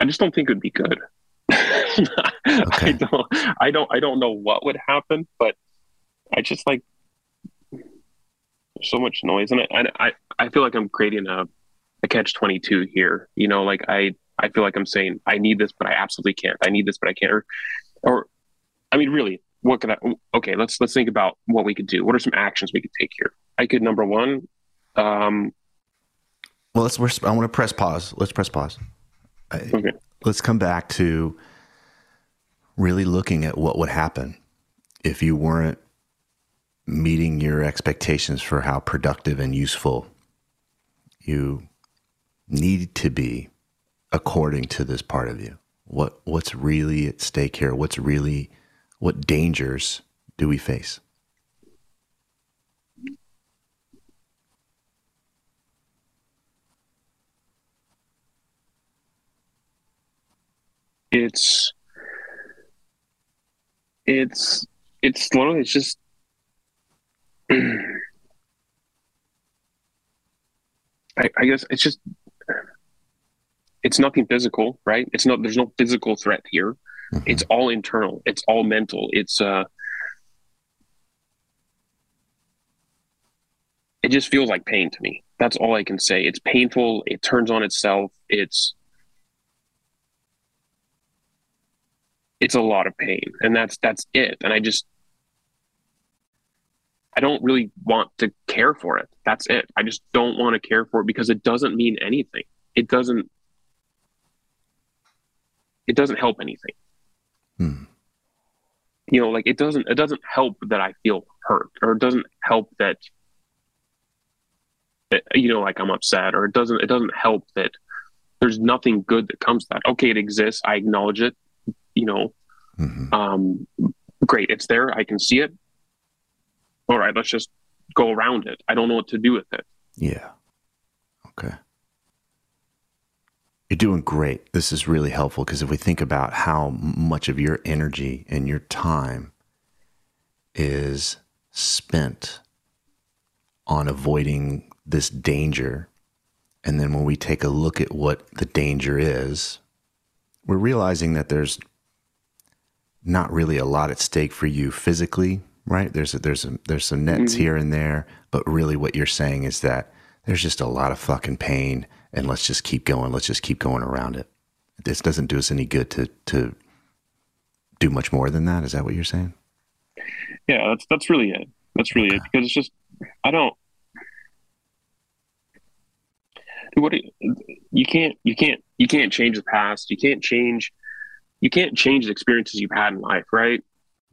S2: I just don't think it would be good. [LAUGHS] I don't. I don't. I don't know what would happen, but I just like so much noise, and I I I feel like I'm creating a a catch twenty two here. You know, like I I feel like I'm saying I need this, but I absolutely can't. I need this, but I can't. Or, or I mean, really, what could I? Okay, let's let's think about what we could do. What are some actions we could take here? I could number one, um,
S1: Well, let's. we're- I want to press pause. Let's press pause. I,
S2: Okay.
S1: Let's come back to really looking at what would happen if you weren't meeting your expectations for how productive and useful you need to be according to this part of you. What what's really at stake here? What's really what dangers do we face?
S2: it's it's it's literally it's just I, I guess it's just it's nothing physical right? It's not there's no physical threat here. It's all internal. It's all mental. It's uh it just feels like pain to me. That's all i can say. It's painful. It turns on itself. It's it's a lot of pain. And that's that's it. And i just i don't really want to care for it. That's it. I just don't want to care for it because it doesn't mean anything. It doesn't it doesn't help anything.
S1: Hmm.
S2: you know like it doesn't it doesn't help that i feel hurt or it doesn't help that that you know like i'm upset or it doesn't it doesn't help that there's nothing good that comes to that. Okay it exists. I acknowledge it. You know
S1: Mhm.
S2: um great. It's there. I can see it all right let's just go around it i don't know what to do with it
S1: Yeah. Okay. You're doing great. This is really helpful because if we think about how much of your energy and your time is spent on avoiding this danger. And then when we take a look at what the danger is, we're realizing that there's not really a lot at stake for you physically, right? There's a, there's a, there's some nets mm-hmm. here and there, but really what you're saying is that there's just a lot of fucking pain, and let's just keep going. Let's just keep going around it. This doesn't do us any good to to do much more than that. Is that what you're saying?
S2: Yeah, that's that's really it. That's really okay. it because it's just I don't. What you, you can't you can't you can't change the past. You can't change you can't change the experiences you've had in life, right?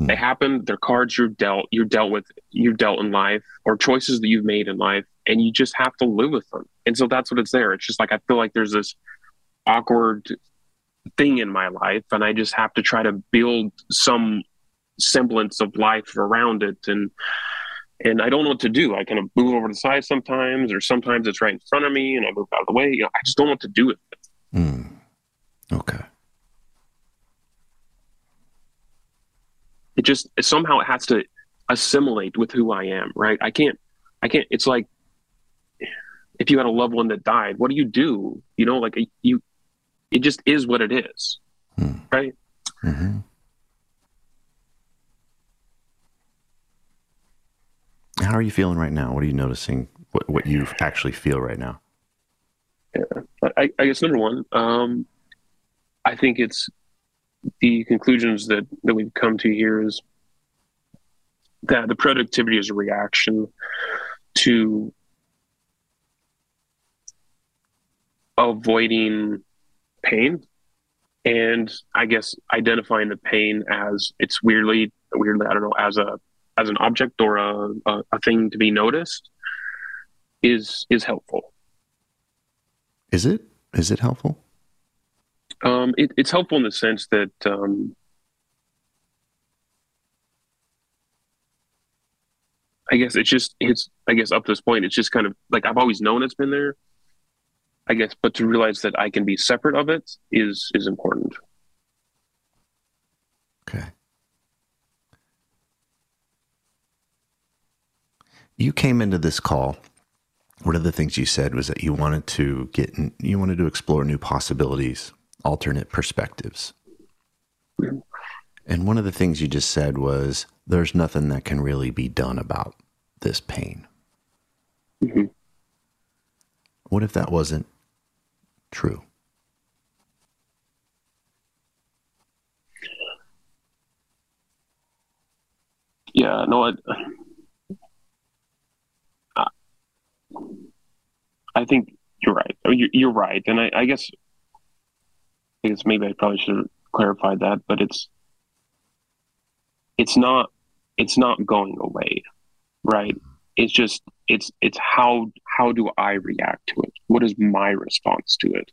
S2: Mm. They happen. They're cards you're dealt. You're dealt with. You're dealt in life, or choices that you've made in life, and you just have to live with them. And so that's what it's there. It's just like I feel like there's this awkward thing in my life, and I just have to try to build some semblance of life around it. And and I don't know what to do. I kind of move over to the side sometimes, or sometimes it's right in front of me, and I move out of the way. You know, I just don't know what to do with it.
S1: Mm. Okay.
S2: It just somehow it has to assimilate with who I am, right? I can't. I can't. It's like if you had a loved one that died, what do you do? You know, like you. It just is what it is, hmm. right? Mm-hmm.
S1: How are you feeling right now? What are you noticing? What what you actually feel right now?
S2: Yeah, I, I guess number one, um, I think it's the conclusions that that we've come to here is that the productivity is a reaction to avoiding pain and i guess identifying the pain as it's weirdly weirdly i don't know as a as an object or a, a, a thing to be noticed is is helpful.
S1: Is it? Is it helpful
S2: um, it, it's helpful in the sense that um, I guess it's just it's I guess up to this point it's just kind of like I've always known it's been there. I guess, but to realize that I can be separate of it is is important.
S1: Okay. You came into this call. One of the things you said was that you wanted to get you wanted to explore new possibilities alternate perspectives. And one of the things you just said was there's nothing that can really be done about this pain. Mm-hmm. What if that wasn't true?
S2: Yeah, no, I, I think you're right. You're right, and I, I guess I guess maybe I probably should have clarified that, but it's it's not it's not going away, right? It's just it's it's how how do I react to it? What is my response to it?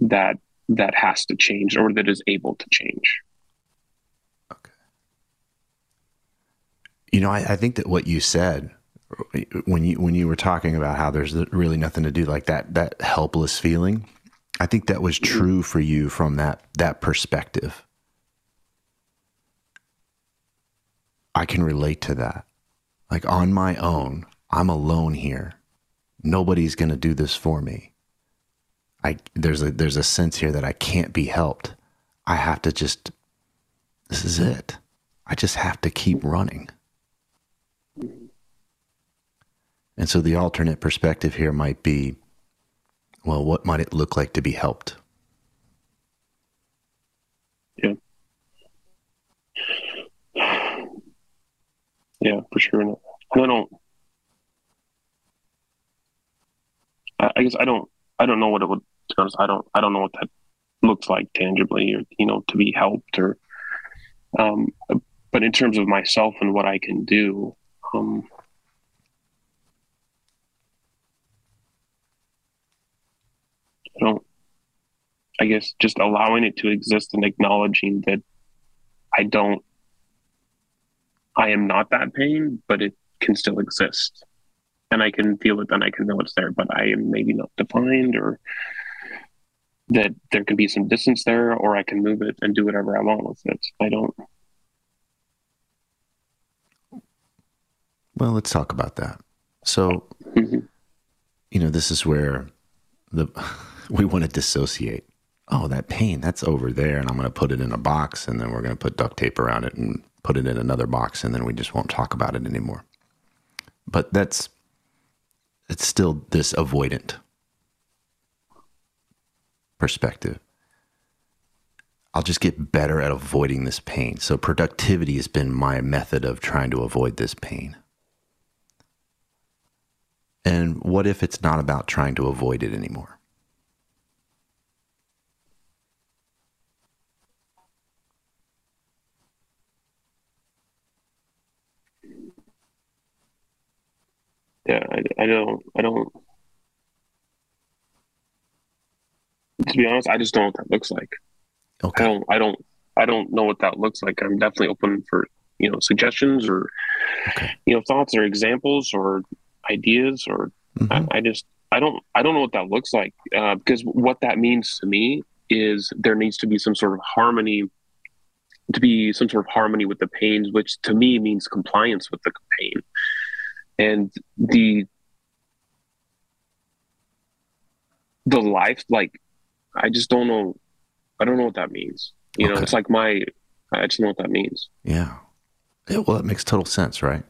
S2: That that has to change or that is able to change.
S1: Okay. You know, I, I think that what you said when you when you were talking about how there's really nothing to do like that that helpless feeling I think that was true for you from that that perspective. I can relate to that. Like on my own, I'm alone here. Nobody's going to do this for me. I there's a there's a sense here that I can't be helped. I have to just this is it. I just have to keep running. And so the alternate perspective here might be well, what might it look like to be helped?
S2: Yeah. Yeah, for sure. And I don't. I guess I don't. I don't know what it would. To honest, I don't. I don't know what that looks like tangibly, or you know, to be helped, or. Um, but in terms of myself and what I can do, um, I don't, I guess just allowing it to exist and acknowledging that I don't, I am not that pain, but it can still exist. And I can feel it and I can know it's there, but I am maybe not defined or that there can be some distance there or I can move it and do whatever I want with it. I don't.
S1: Well, let's talk about that. So, mm-hmm. you know, this is where the we want to dissociate. Oh, that pain, that's over there, and I'm going to put it in a box, and then we're going to put duct tape around it and put it in another box, and then we just won't talk about it anymore. But that's it's still this avoidant perspective. I'll just get better at avoiding this pain. So, productivity has been my method of trying to avoid this pain. And what if it's not about trying to avoid it anymore?
S2: Yeah, I, I don't, I don't, to be honest, I just don't know what that looks like. Okay. I don't, I don't, I don't know what that looks like. I'm definitely open for, you know, suggestions or, okay. you know, thoughts or examples or ideas or mm-hmm. I, I, just, I don't, I don't know what that looks like uh, because what that means to me is there needs to be some sort of harmony to be some sort of harmony with the pains, which to me means compliance with the pain. And the the life, like I just don't know I don't know what that means. You okay. know, it's like my, I just know what that means.
S1: Yeah. Yeah. Well, that makes total sense, right?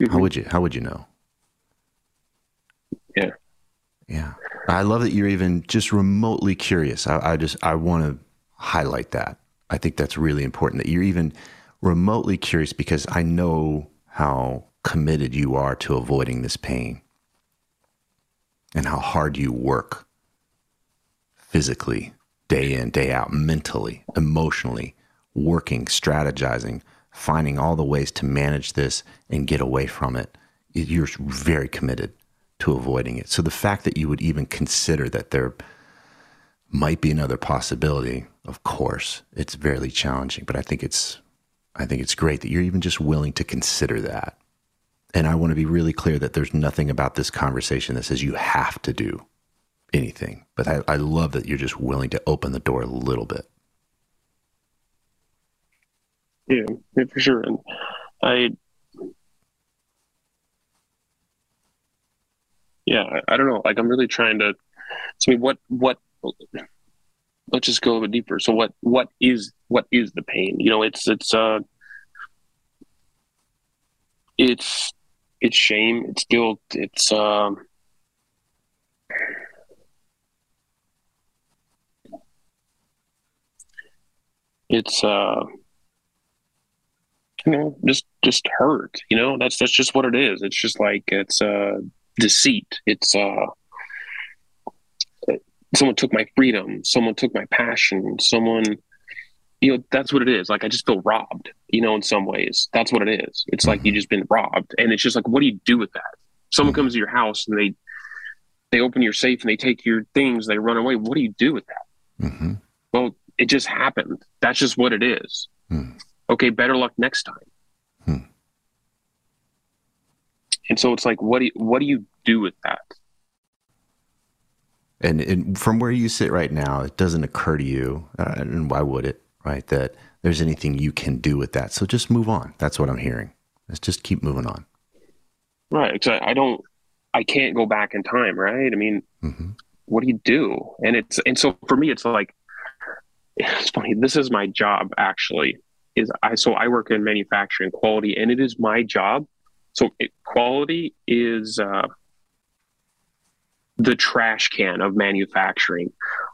S1: Mm-hmm. How would you, how would you know?
S2: Yeah.
S1: Yeah. I love that you're even just remotely curious. I, I just, I want to highlight that. I think that's really important that you're even remotely curious because I know how committed you are to avoiding this pain and how hard you work physically day in, day out, mentally, emotionally, working, strategizing, finding all the ways to manage this and get away from it. You're very committed to avoiding it. So the fact that you would even consider that there might be another possibility, of course, it's very challenging, but I think it's I think it's great that you're even just willing to consider that. And I want to be really clear that there's nothing about this conversation that says you have to do anything. But I, I love that you're just willing to open the door a little bit.
S2: Yeah, yeah for sure. And I, yeah, I, don't know. Like, I'm really trying to. I mean, what, what? Let's just go a bit deeper. So, what, what is, what is the pain? You know, it's, it's, uh, it's, it's shame, it's guilt, it's, um, it's uh you know just just hurt you know? That's that's just what it is. It's just like it's uh deceit. It's uh someone took my freedom. Someone took my passion. Someone you know that's what it is like i just feel robbed you know in some ways that's what it is it's like you mm-hmm. just been robbed and it's just like what do you do with that someone comes to your house and they they open your safe and they take your things they run away what do you do with that mm-hmm. well it just happened. That's just what it is. Hmm. Okay, better luck next time. Hmm. And so it's like, what do you, what do you do with that?
S1: And, and from where you sit right now, it doesn't occur to you, uh, and why would it, right? That there's anything you can do with that. So just move on. That's what I'm hearing. Let's just keep moving on.
S2: Right. So I don't, I can't go back in time, right? I mean, mm-hmm. what do you do? And it's, and so for me, it's like, it's funny. This is my job actually. Is I so I work in manufacturing quality, and it is my job. So it, quality is uh, the trash can of manufacturing.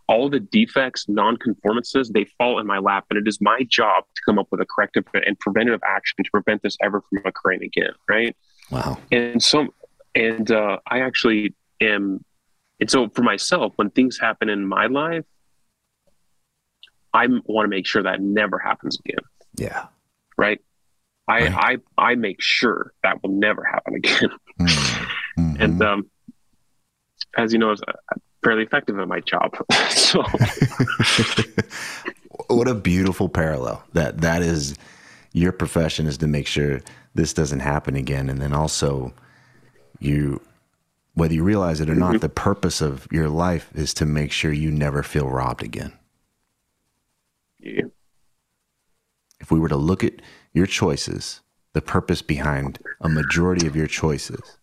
S2: All the defects, non-conformances, they fall in my lap, and it is my job to come up with a corrective and preventative action to prevent this ever from occurring again. Right?
S1: Wow.
S2: And so, and uh, I actually am. And so for myself, when things happen in my life, I want to make sure that never happens again.
S1: Yeah.
S2: Right. I right. I I make sure that will never happen again. Mm-hmm. [LAUGHS] and um, as you know, I'm fairly effective at my job. [LAUGHS] [LAUGHS] so. [LAUGHS]
S1: what a beautiful parallel. That that is your profession is to make sure this doesn't happen again, and then also you whether you realize it or not, mm-hmm. the purpose of your life is to make sure you never feel robbed again.
S2: Yeah.
S1: If we were to look at your choices, the purpose behind a majority of your choices,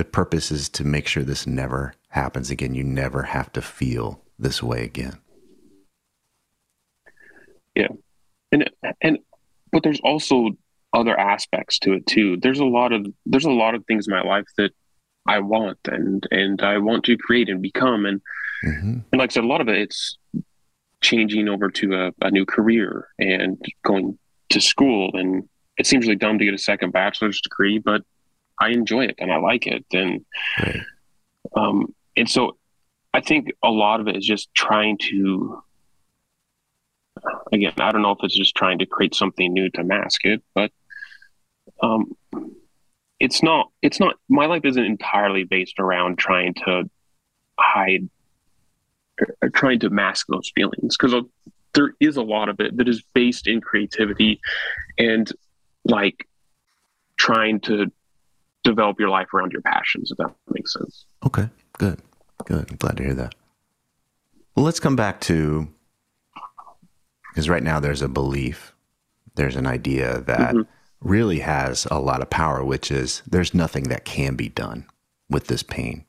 S1: The purpose is to make sure this never happens again. You never have to feel this way again.
S2: Yeah. And and but there's also other aspects to it too. There's a lot of there's a lot of things in my life that I want and and I want to create and become and mm-hmm. and like I said, a lot of it it's changing over to a, a new career and going to school and it seems really dumb to get a second bachelor's degree, but I enjoy it and I like it and right. um and so I think a lot of it is just trying to again, I don't know if it's just trying to create something new to mask it, but um, it's not. It's not. My life isn't entirely based around trying to hide, or trying to mask those feelings because there is a lot of it that is based in creativity and like trying to develop your life around your passions. If that makes sense.
S1: Okay. Good. Good. I'm glad to hear that. Well, let's come back to because right now there's a belief, there's an idea that mm-hmm. really has a lot of power, which is there's nothing that can be done with this pain.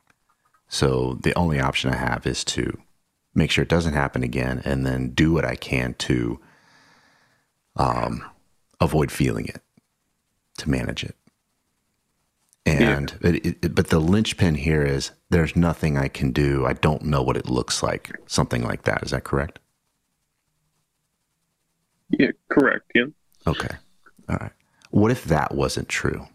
S1: So the only option I have is to make sure it doesn't happen again and then do what I can to um, avoid feeling it, to manage it. And yeah. it, it, but the linchpin here is there's nothing I can do. I don't know what it looks like. Something like that. Is that correct?
S2: Yeah, correct. Yeah.
S1: Okay. All right. What if that wasn't true?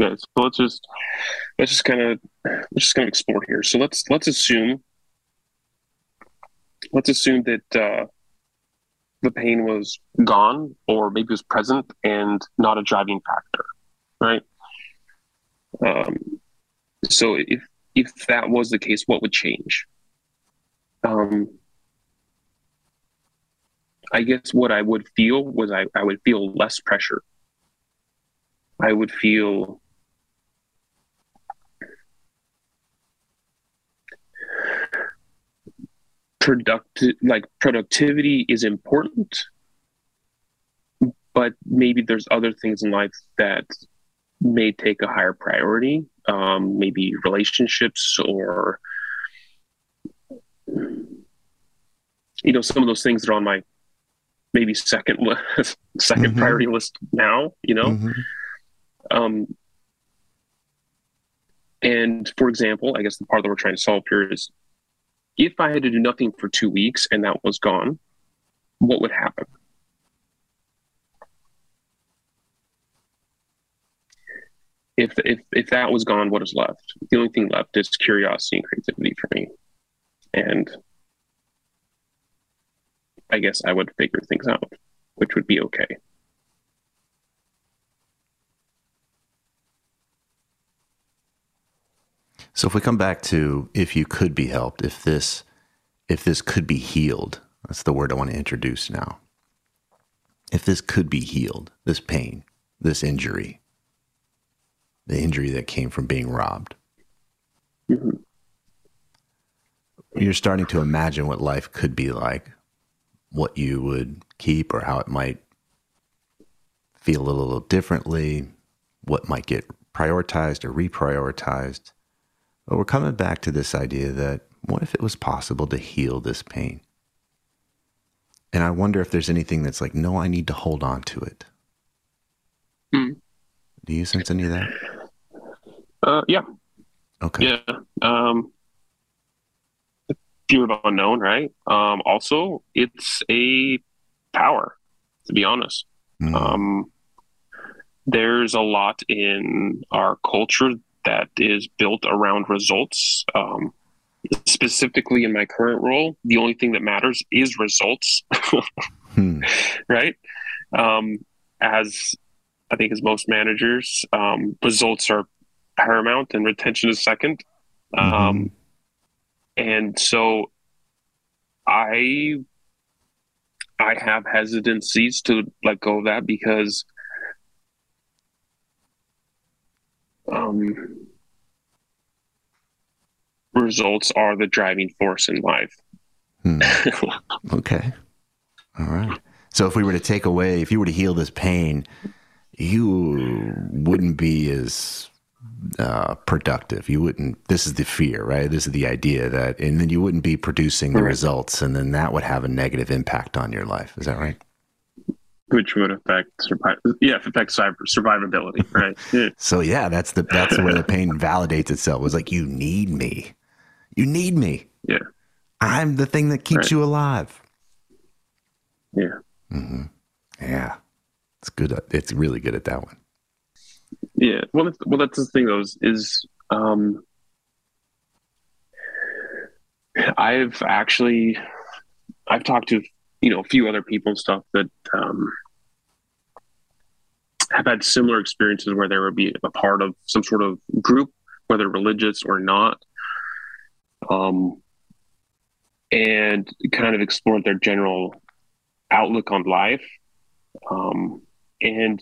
S2: Okay, so let's just let's just kind of let's just kind of explore here. So let's let's assume let's assume that uh, the pain was gone or maybe was present and not a driving factor, right? Um, so if if that was the case, what would change? Um, I guess what I would feel was I, I would feel less pressure. I would feel productive like productivity is important but maybe there's other things in life that may take a higher priority um, maybe relationships or you know some of those things that are on my maybe second list, [LAUGHS] 2nd mm-hmm. priority list now you know mm-hmm. um, and for example i guess the part that we're trying to solve here is if I had to do nothing for two weeks and that was gone, what would happen? If, if, if that was gone, what is left? The only thing left is curiosity and creativity for me. And I guess I would figure things out, which would be okay.
S1: So if we come back to if you could be helped, if this if this could be healed, that's the word I want to introduce now. If this could be healed, this pain, this injury, the injury that came from being robbed. Mm-hmm. You're starting to imagine what life could be like, what you would keep or how it might feel a little differently, what might get prioritized or reprioritized. But we're coming back to this idea that what if it was possible to heal this pain? And I wonder if there's anything that's like, no, I need to hold on to it. Mm. Do you sense any of that?
S2: Uh, yeah.
S1: Okay.
S2: Yeah. Um, fear of unknown, right? Um, also, it's a power, to be honest. Mm. Um, there's a lot in our culture that is built around results. Um, specifically in my current role, the only thing that matters is results, [LAUGHS] hmm. right? Um, as I think as most managers, um, results are paramount and retention is 2nd mm-hmm. Um, and so I I have hesitancies to let go of that because um, results are the driving force in life.
S1: Hmm. [LAUGHS] okay. All right. So if we were to take away, if you were to heal this pain, you wouldn't be as uh, productive. You wouldn't. This is the fear, right? This is the idea that, and then you wouldn't be producing the right. results, and then that would have a negative impact on your life. Is that right?
S2: Which would affect yeah, affect cyber survivability, [LAUGHS] right? Yeah.
S1: so yeah, that's the that's where the pain validates itself. It was like you need me, you need me.
S2: Yeah,
S1: I'm the thing that keeps right. you alive.
S2: Yeah.
S1: Mm-hmm. Yeah, it's good. It's really good at that one.
S2: Yeah. Well, that's, well, that's the thing though. Is, is um, I've actually I've talked to you know a few other people and stuff that um, have had similar experiences where they would be a part of some sort of group, whether religious or not, um, and kind of explored their general outlook on life. Um, and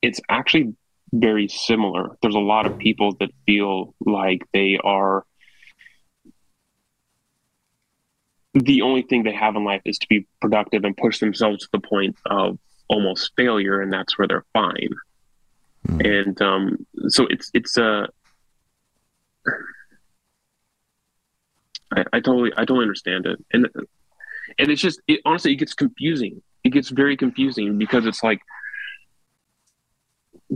S2: it's actually very similar. There's a lot of people that feel like they are the only thing they have in life is to be productive and push themselves to the point of almost failure, and that's where they're fine. Mm. And um, so it's it's a. Uh, I, I totally I totally understand it, and and it's just it, honestly it gets confusing it gets very confusing because it's like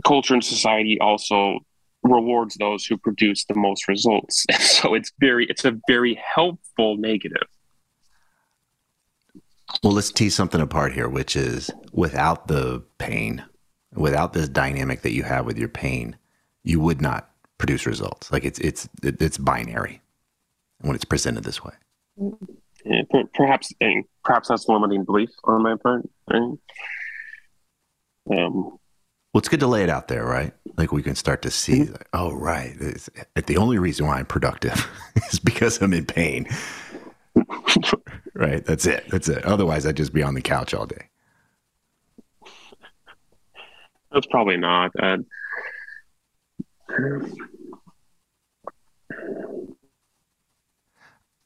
S2: culture and society also rewards those who produce the most results [LAUGHS] so it's very it's a very helpful negative
S1: well let's tease something apart here which is without the pain without this dynamic that you have with your pain you would not produce results like it's it's it's binary when it's presented this way
S2: yeah, perhaps perhaps that's limiting belief on my part. Right? Um,
S1: well, it's good to lay it out there, right? Like we can start to see, mm-hmm. like, oh, right. It's, the only reason why I'm productive [LAUGHS] is because I'm in pain. [LAUGHS] right. That's it. That's it. Otherwise, I'd just be on the couch all day.
S2: That's probably not. Uh,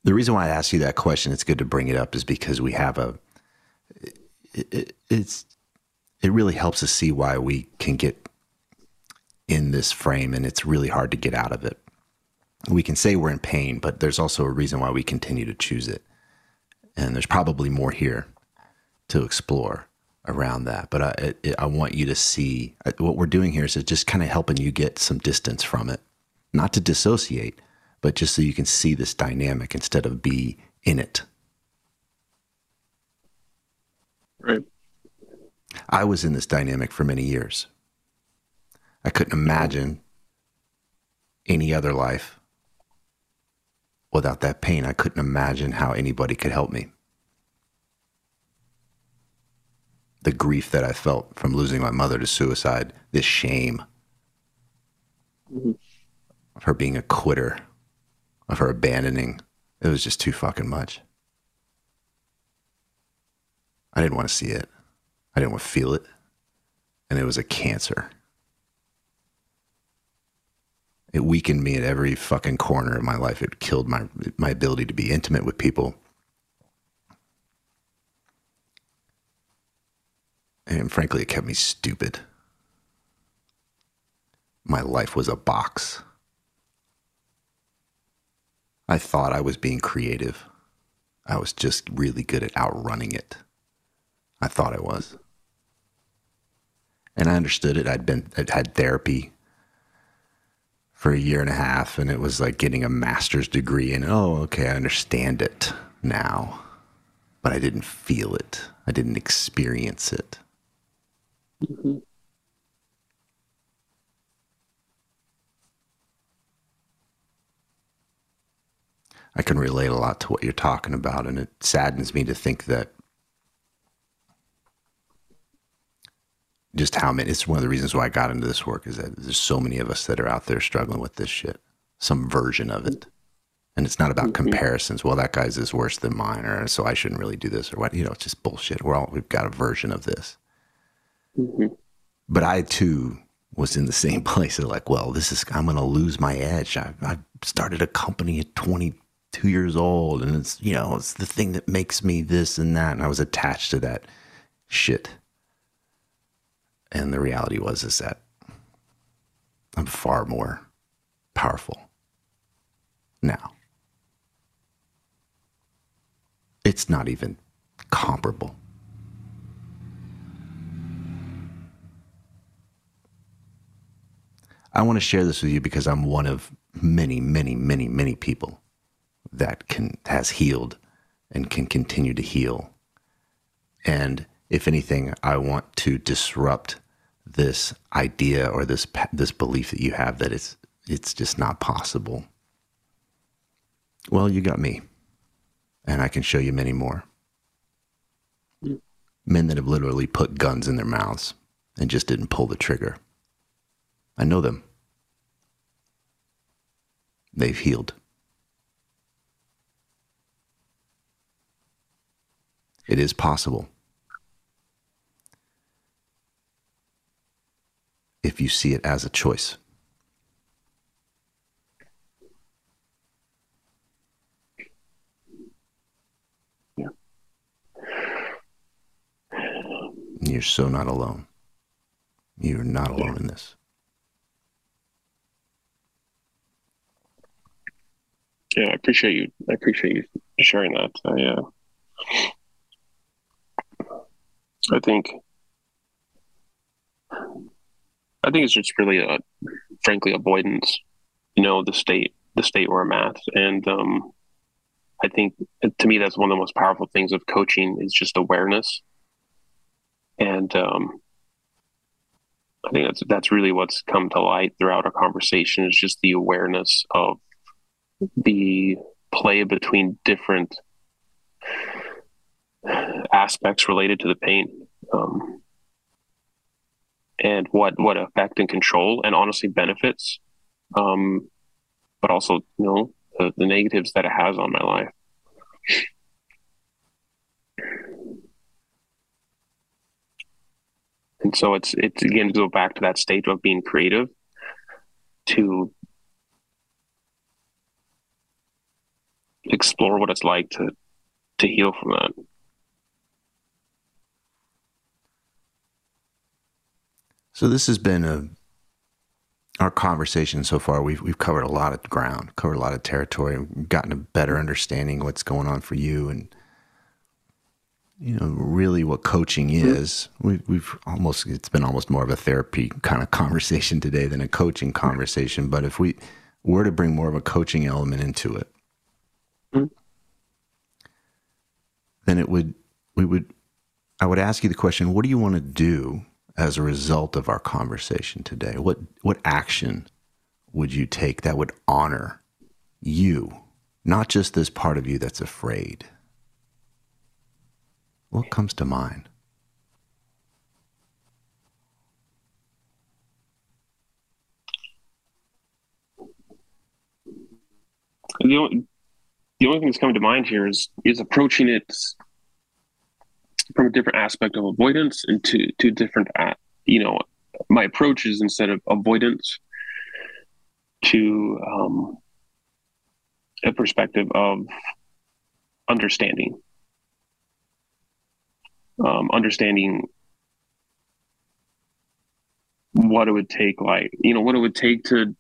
S1: the reason why I ask you that question, it's good to bring it up, is because we have a. It, it, it's it really helps us see why we can get in this frame, and it's really hard to get out of it. We can say we're in pain, but there's also a reason why we continue to choose it, and there's probably more here to explore around that. But I, I want you to see uh, what we're doing here is just kind of helping you get some distance from it, not to dissociate, but just so you can see this dynamic instead of be in it.
S2: Right.
S1: I was in this dynamic for many years. I couldn't imagine any other life without that pain. I couldn't imagine how anybody could help me. The grief that I felt from losing my mother to suicide, this shame mm-hmm. of her being a quitter, of her abandoning. It was just too fucking much. I didn't want to see it. I didn't want to feel it. And it was a cancer. It weakened me at every fucking corner of my life. It killed my my ability to be intimate with people. And frankly, it kept me stupid. My life was a box. I thought I was being creative. I was just really good at outrunning it. I thought I was. And I understood it. I'd been I'd had therapy for a year and a half and it was like getting a master's degree and oh, okay, I understand it now. But I didn't feel it. I didn't experience it. Mm-hmm. I can relate a lot to what you're talking about, and it saddens me to think that just how many. It's one of the reasons why I got into this work is that there's so many of us that are out there struggling with this shit, some version of it, and it's not about mm-hmm. comparisons. Well, that guy's is worse than mine, or so I shouldn't really do this, or what? You know, it's just bullshit. We're all we've got a version of this, mm-hmm. but I too was in the [LAUGHS] same place. They're like, well, this is, I'm going to lose my edge. I, I started a company at 22 years old and it's, you know, it's the thing that makes me this and that. And I was attached to that shit. And the reality was, is that I'm far more powerful now. It's not even comparable. I want to share this with you because I'm one of many, many, many, many people that can has healed and can continue to heal. And if anything, I want to disrupt this idea or this this belief that you have that it's it's just not possible. Well, you got me, and I can show you many more. Men that have literally put guns in their mouths and just didn't pull the trigger. I know them. They've healed. It is possible. If you see it as a choice.
S2: Yeah.
S1: You're so not alone. You're not alone in this.
S2: Yeah, I appreciate you. I appreciate you sharing that. I, uh, I think, I think it's just really a, frankly, avoidance. You know, the state, the state where I'm at, and um, I think to me that's one of the most powerful things of coaching is just awareness, and um, I think that's that's really what's come to light throughout our conversation is just the awareness of the play between different aspects related to the pain um, and what what effect and control and honestly benefits um, but also you know the, the negatives that it has on my life and so it's it's again to go back to that state of being creative to explore what it's like to to heal from that.
S1: So this has been a our conversation so far. We've we've covered a lot of ground, covered a lot of territory, gotten a better understanding of what's going on for you, and you know really what coaching mm-hmm. is. We've we've almost it's been almost more of a therapy kind of [LAUGHS] conversation today than a coaching mm-hmm. conversation. But if we were to bring more of a coaching element into it, mm-hmm. then it would we would I would ask you the question, what do you want to do as a result of our conversation today? What what action would you take that would honor you, not just this part of you that's afraid? What comes to mind?
S2: The only, the only thing that's coming to mind here is is approaching it from a different aspect of avoidance and to different you know my approach is instead of avoidance to um, a perspective of understanding. Um, understanding what it would take like you know what it would take to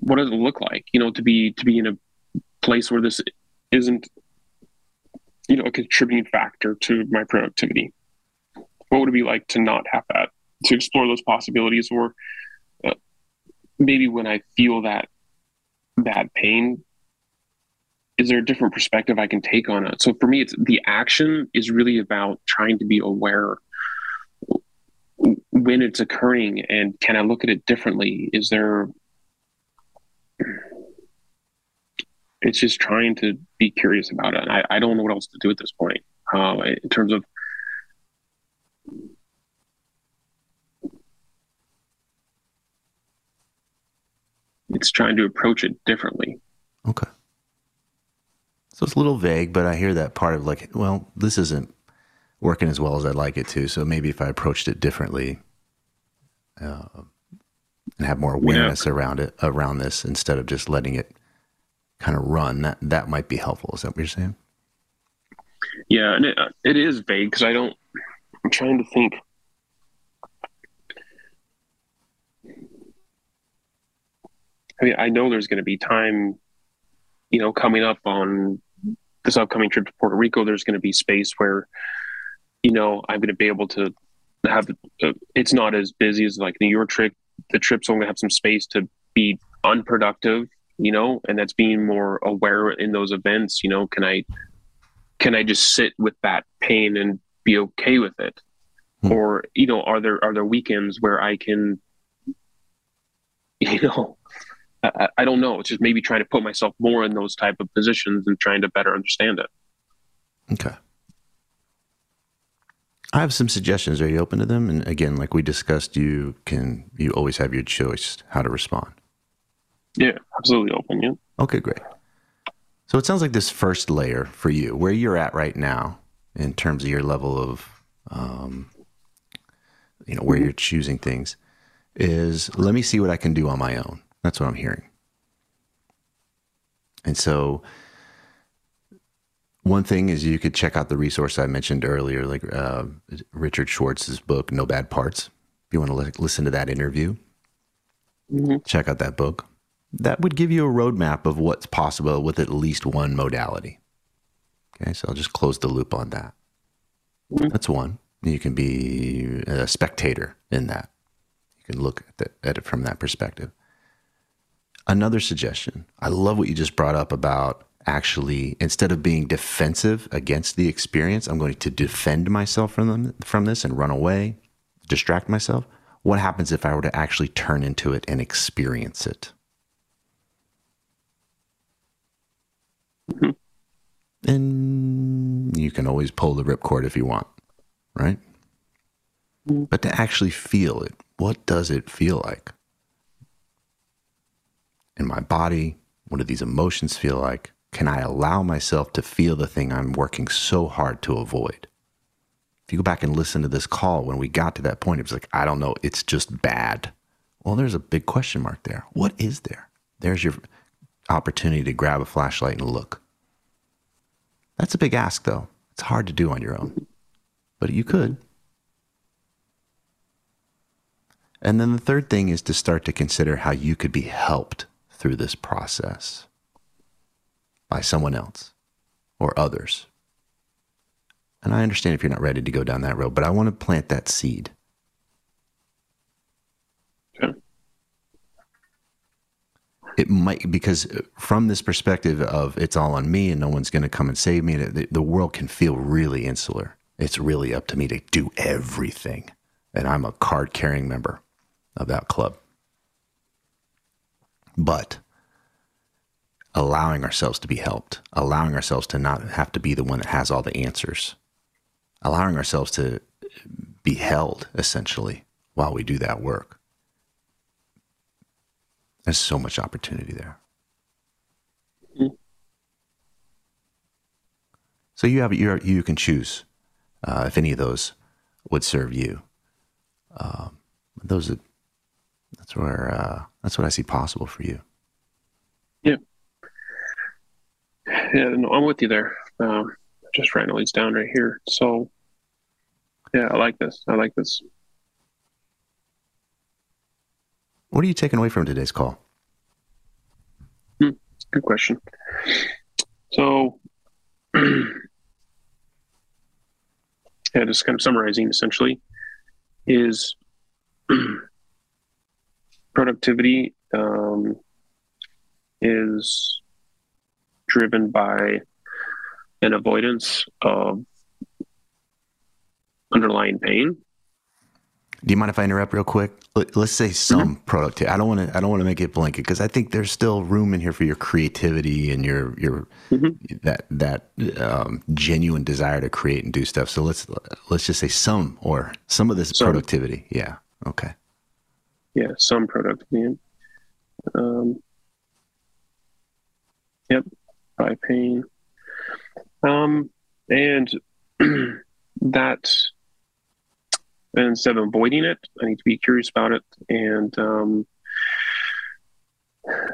S2: what does it look like you know to be to be in a place where this isn't you know a contributing factor to my productivity. What would it be like to not have that to explore those possibilities? Or uh, maybe when i feel that that pain is there a different perspective i can take on it? So for me it's the action is really about trying to be aware when it's occurring and can i look at it differently? Is there it's just trying to be curious about it. I, I don't know what else to do at this point uh, in terms of it's trying to approach it differently.
S1: Okay. So it's a little vague, but I hear that part of like, well, this isn't working as well as I'd like it to. So maybe if I approached it differently, uh, and have more awareness yeah. around it, around this, instead of just letting it kind of run, that that might be helpful. Is that what you're saying?
S2: Yeah, and it, it is vague because I don't. I'm trying to think. I mean, I know there's going to be time, you know, coming up on this upcoming trip to Puerto Rico. There's going to be space where, you know, I'm going to be able to have. Uh, it's not as busy as like the York trip. The trip's only have some space to be unproductive, you know, and that's being more aware in those events. You know, can I can I just sit with that pain and be okay with it? Hmm. Or, you know, are there are there weekends where I can [LAUGHS] you know I, I don't know. It's just maybe trying to put myself more in those type of positions and trying to better understand it.
S1: Okay. I have some suggestions. Are you open to them? And again, like we discussed, you can you always have your choice how to respond.
S2: Yeah, absolutely open. Yeah.
S1: Okay, great. So it sounds like this first layer for you, where you're at right now in terms of your level of, um, you know, where you're choosing things, is let me see what I can do on my own. That's what I'm hearing. And so, one thing is you could check out the resource I mentioned earlier, like uh, Richard Schwartz's book, No Bad Parts. If you want to li- listen to that interview, mm-hmm. check out that book that would give you a roadmap of what's possible with at least one modality. Okay, so I'll just close the loop on that. Mm-hmm. That's one. You can be a spectator in that. You can look at, the, at it from that perspective. Another suggestion I love what you just brought up about actually, instead of being defensive against the experience, I'm going to defend myself from, them, from this and run away, distract myself. What happens if I were to actually turn into it and experience it? Mm-hmm. And you can always pull the ripcord if you want, right? Mm-hmm. But to actually feel it, what does it feel like? In my body, what do these emotions feel like? Can I allow myself to feel the thing I'm working so hard to avoid? If you go back and listen to this call, when we got to that point, it was like, I don't know, it's just bad. Well, there's a big question mark there. What is there? There's your opportunity to grab a flashlight and look. That's a big ask, though. It's hard to do on your own, but you could. And then the third thing is to start to consider how you could be helped through this process by someone else or others. And I understand if you're not ready to go down that road, but I want to plant that seed. It might because from this perspective of it's all on me and no one's going to come and save me the, the world can feel really insular. It's really up to me to do everything and i'm a card carrying member of that club. But allowing ourselves to be helped allowing ourselves to not have to be the one that has all the answers allowing ourselves to be held essentially while we do that work there's so much opportunity there. So you have you you can choose uh, if any of those would serve you. Um, those are, that's where uh, that's what I see possible for you.
S2: Yeah, yeah, no, I'm with you there. Um, just writing these down right here. So, yeah, I like this. I like this.
S1: What are you taking away from today's call?
S2: Hmm, good question. So, [CLEARS THROAT] yeah, just kind of summarizing essentially is [CLEARS THROAT] productivity um, is driven by an avoidance of underlying pain
S1: do you mind if I interrupt real quick? Let's say some mm-hmm. productivity. I don't want to. I don't want to make it blanket because I think there's still room in here for your creativity and your your mm-hmm. that that um, genuine desire to create and do stuff. So let's let's just say some or some of this some. productivity. Yeah. Okay.
S2: Yeah, some productivity. Um, yep, by pain. Um, and [CLEARS THROAT] that instead of avoiding it, I need to be curious about it and um,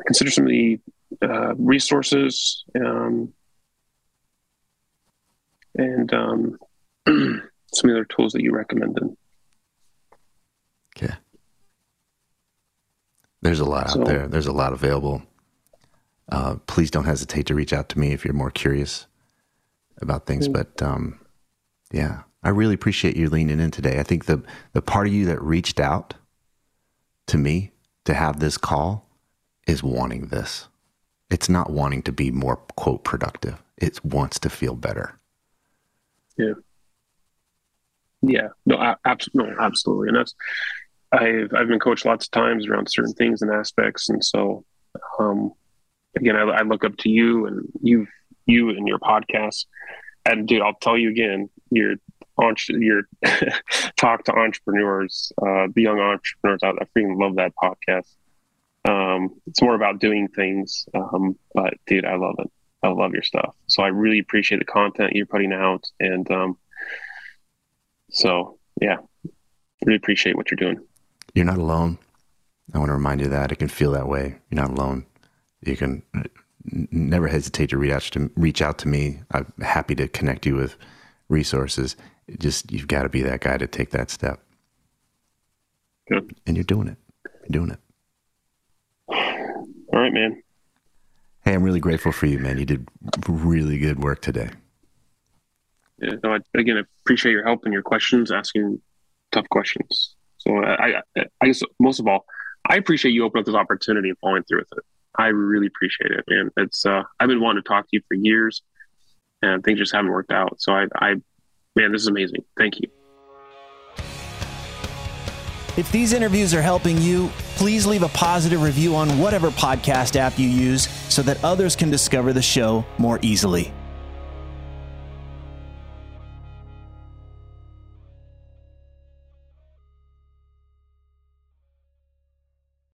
S2: consider some of the uh, resources um, and um, [CLEARS THROAT] some of the other tools that you recommended.
S1: Okay. There's a lot so, out there. There's a lot available. Uh, please don't hesitate to reach out to me if you're more curious about things. Mm-hmm. But um, yeah, I really appreciate you leaning in today. I think the the part of you that reached out to me to have this call is wanting this. It's not wanting to be more quote productive. It wants to feel better.
S2: Yeah. Yeah. No, absolutely. No, absolutely. And that's I've I've been coached lots of times around certain things and aspects, and so um, again, I, I look up to you and you you and your podcast. And dude, I'll tell you again, your your [LAUGHS] talk to entrepreneurs, uh, the young entrepreneurs. I freaking love that podcast. Um, it's more about doing things, um, but dude, I love it. I love your stuff. So I really appreciate the content you're putting out, and um, so yeah, really appreciate what you're doing.
S1: You're not alone. I want to remind you that it can feel that way. You're not alone. You can never hesitate to reach out to reach out to me. I'm happy to connect you with resources. It just you've got to be that guy to take that step.
S2: Good.
S1: And you're doing it. You're doing it.
S2: All right, man.
S1: Hey, I'm really grateful for you, man. You did really good work today.
S2: Yeah, no, I, again, I appreciate your help and your questions, asking tough questions. So I, I, I guess most of all, I appreciate you opening up this opportunity and following through with it. I really appreciate it, man. It's uh, I've been wanting to talk to you for years, and things just haven't worked out. So I, I, man, this is amazing. Thank you.
S3: If these interviews are helping you, please leave a positive review on whatever podcast app you use so that others can discover the show more easily.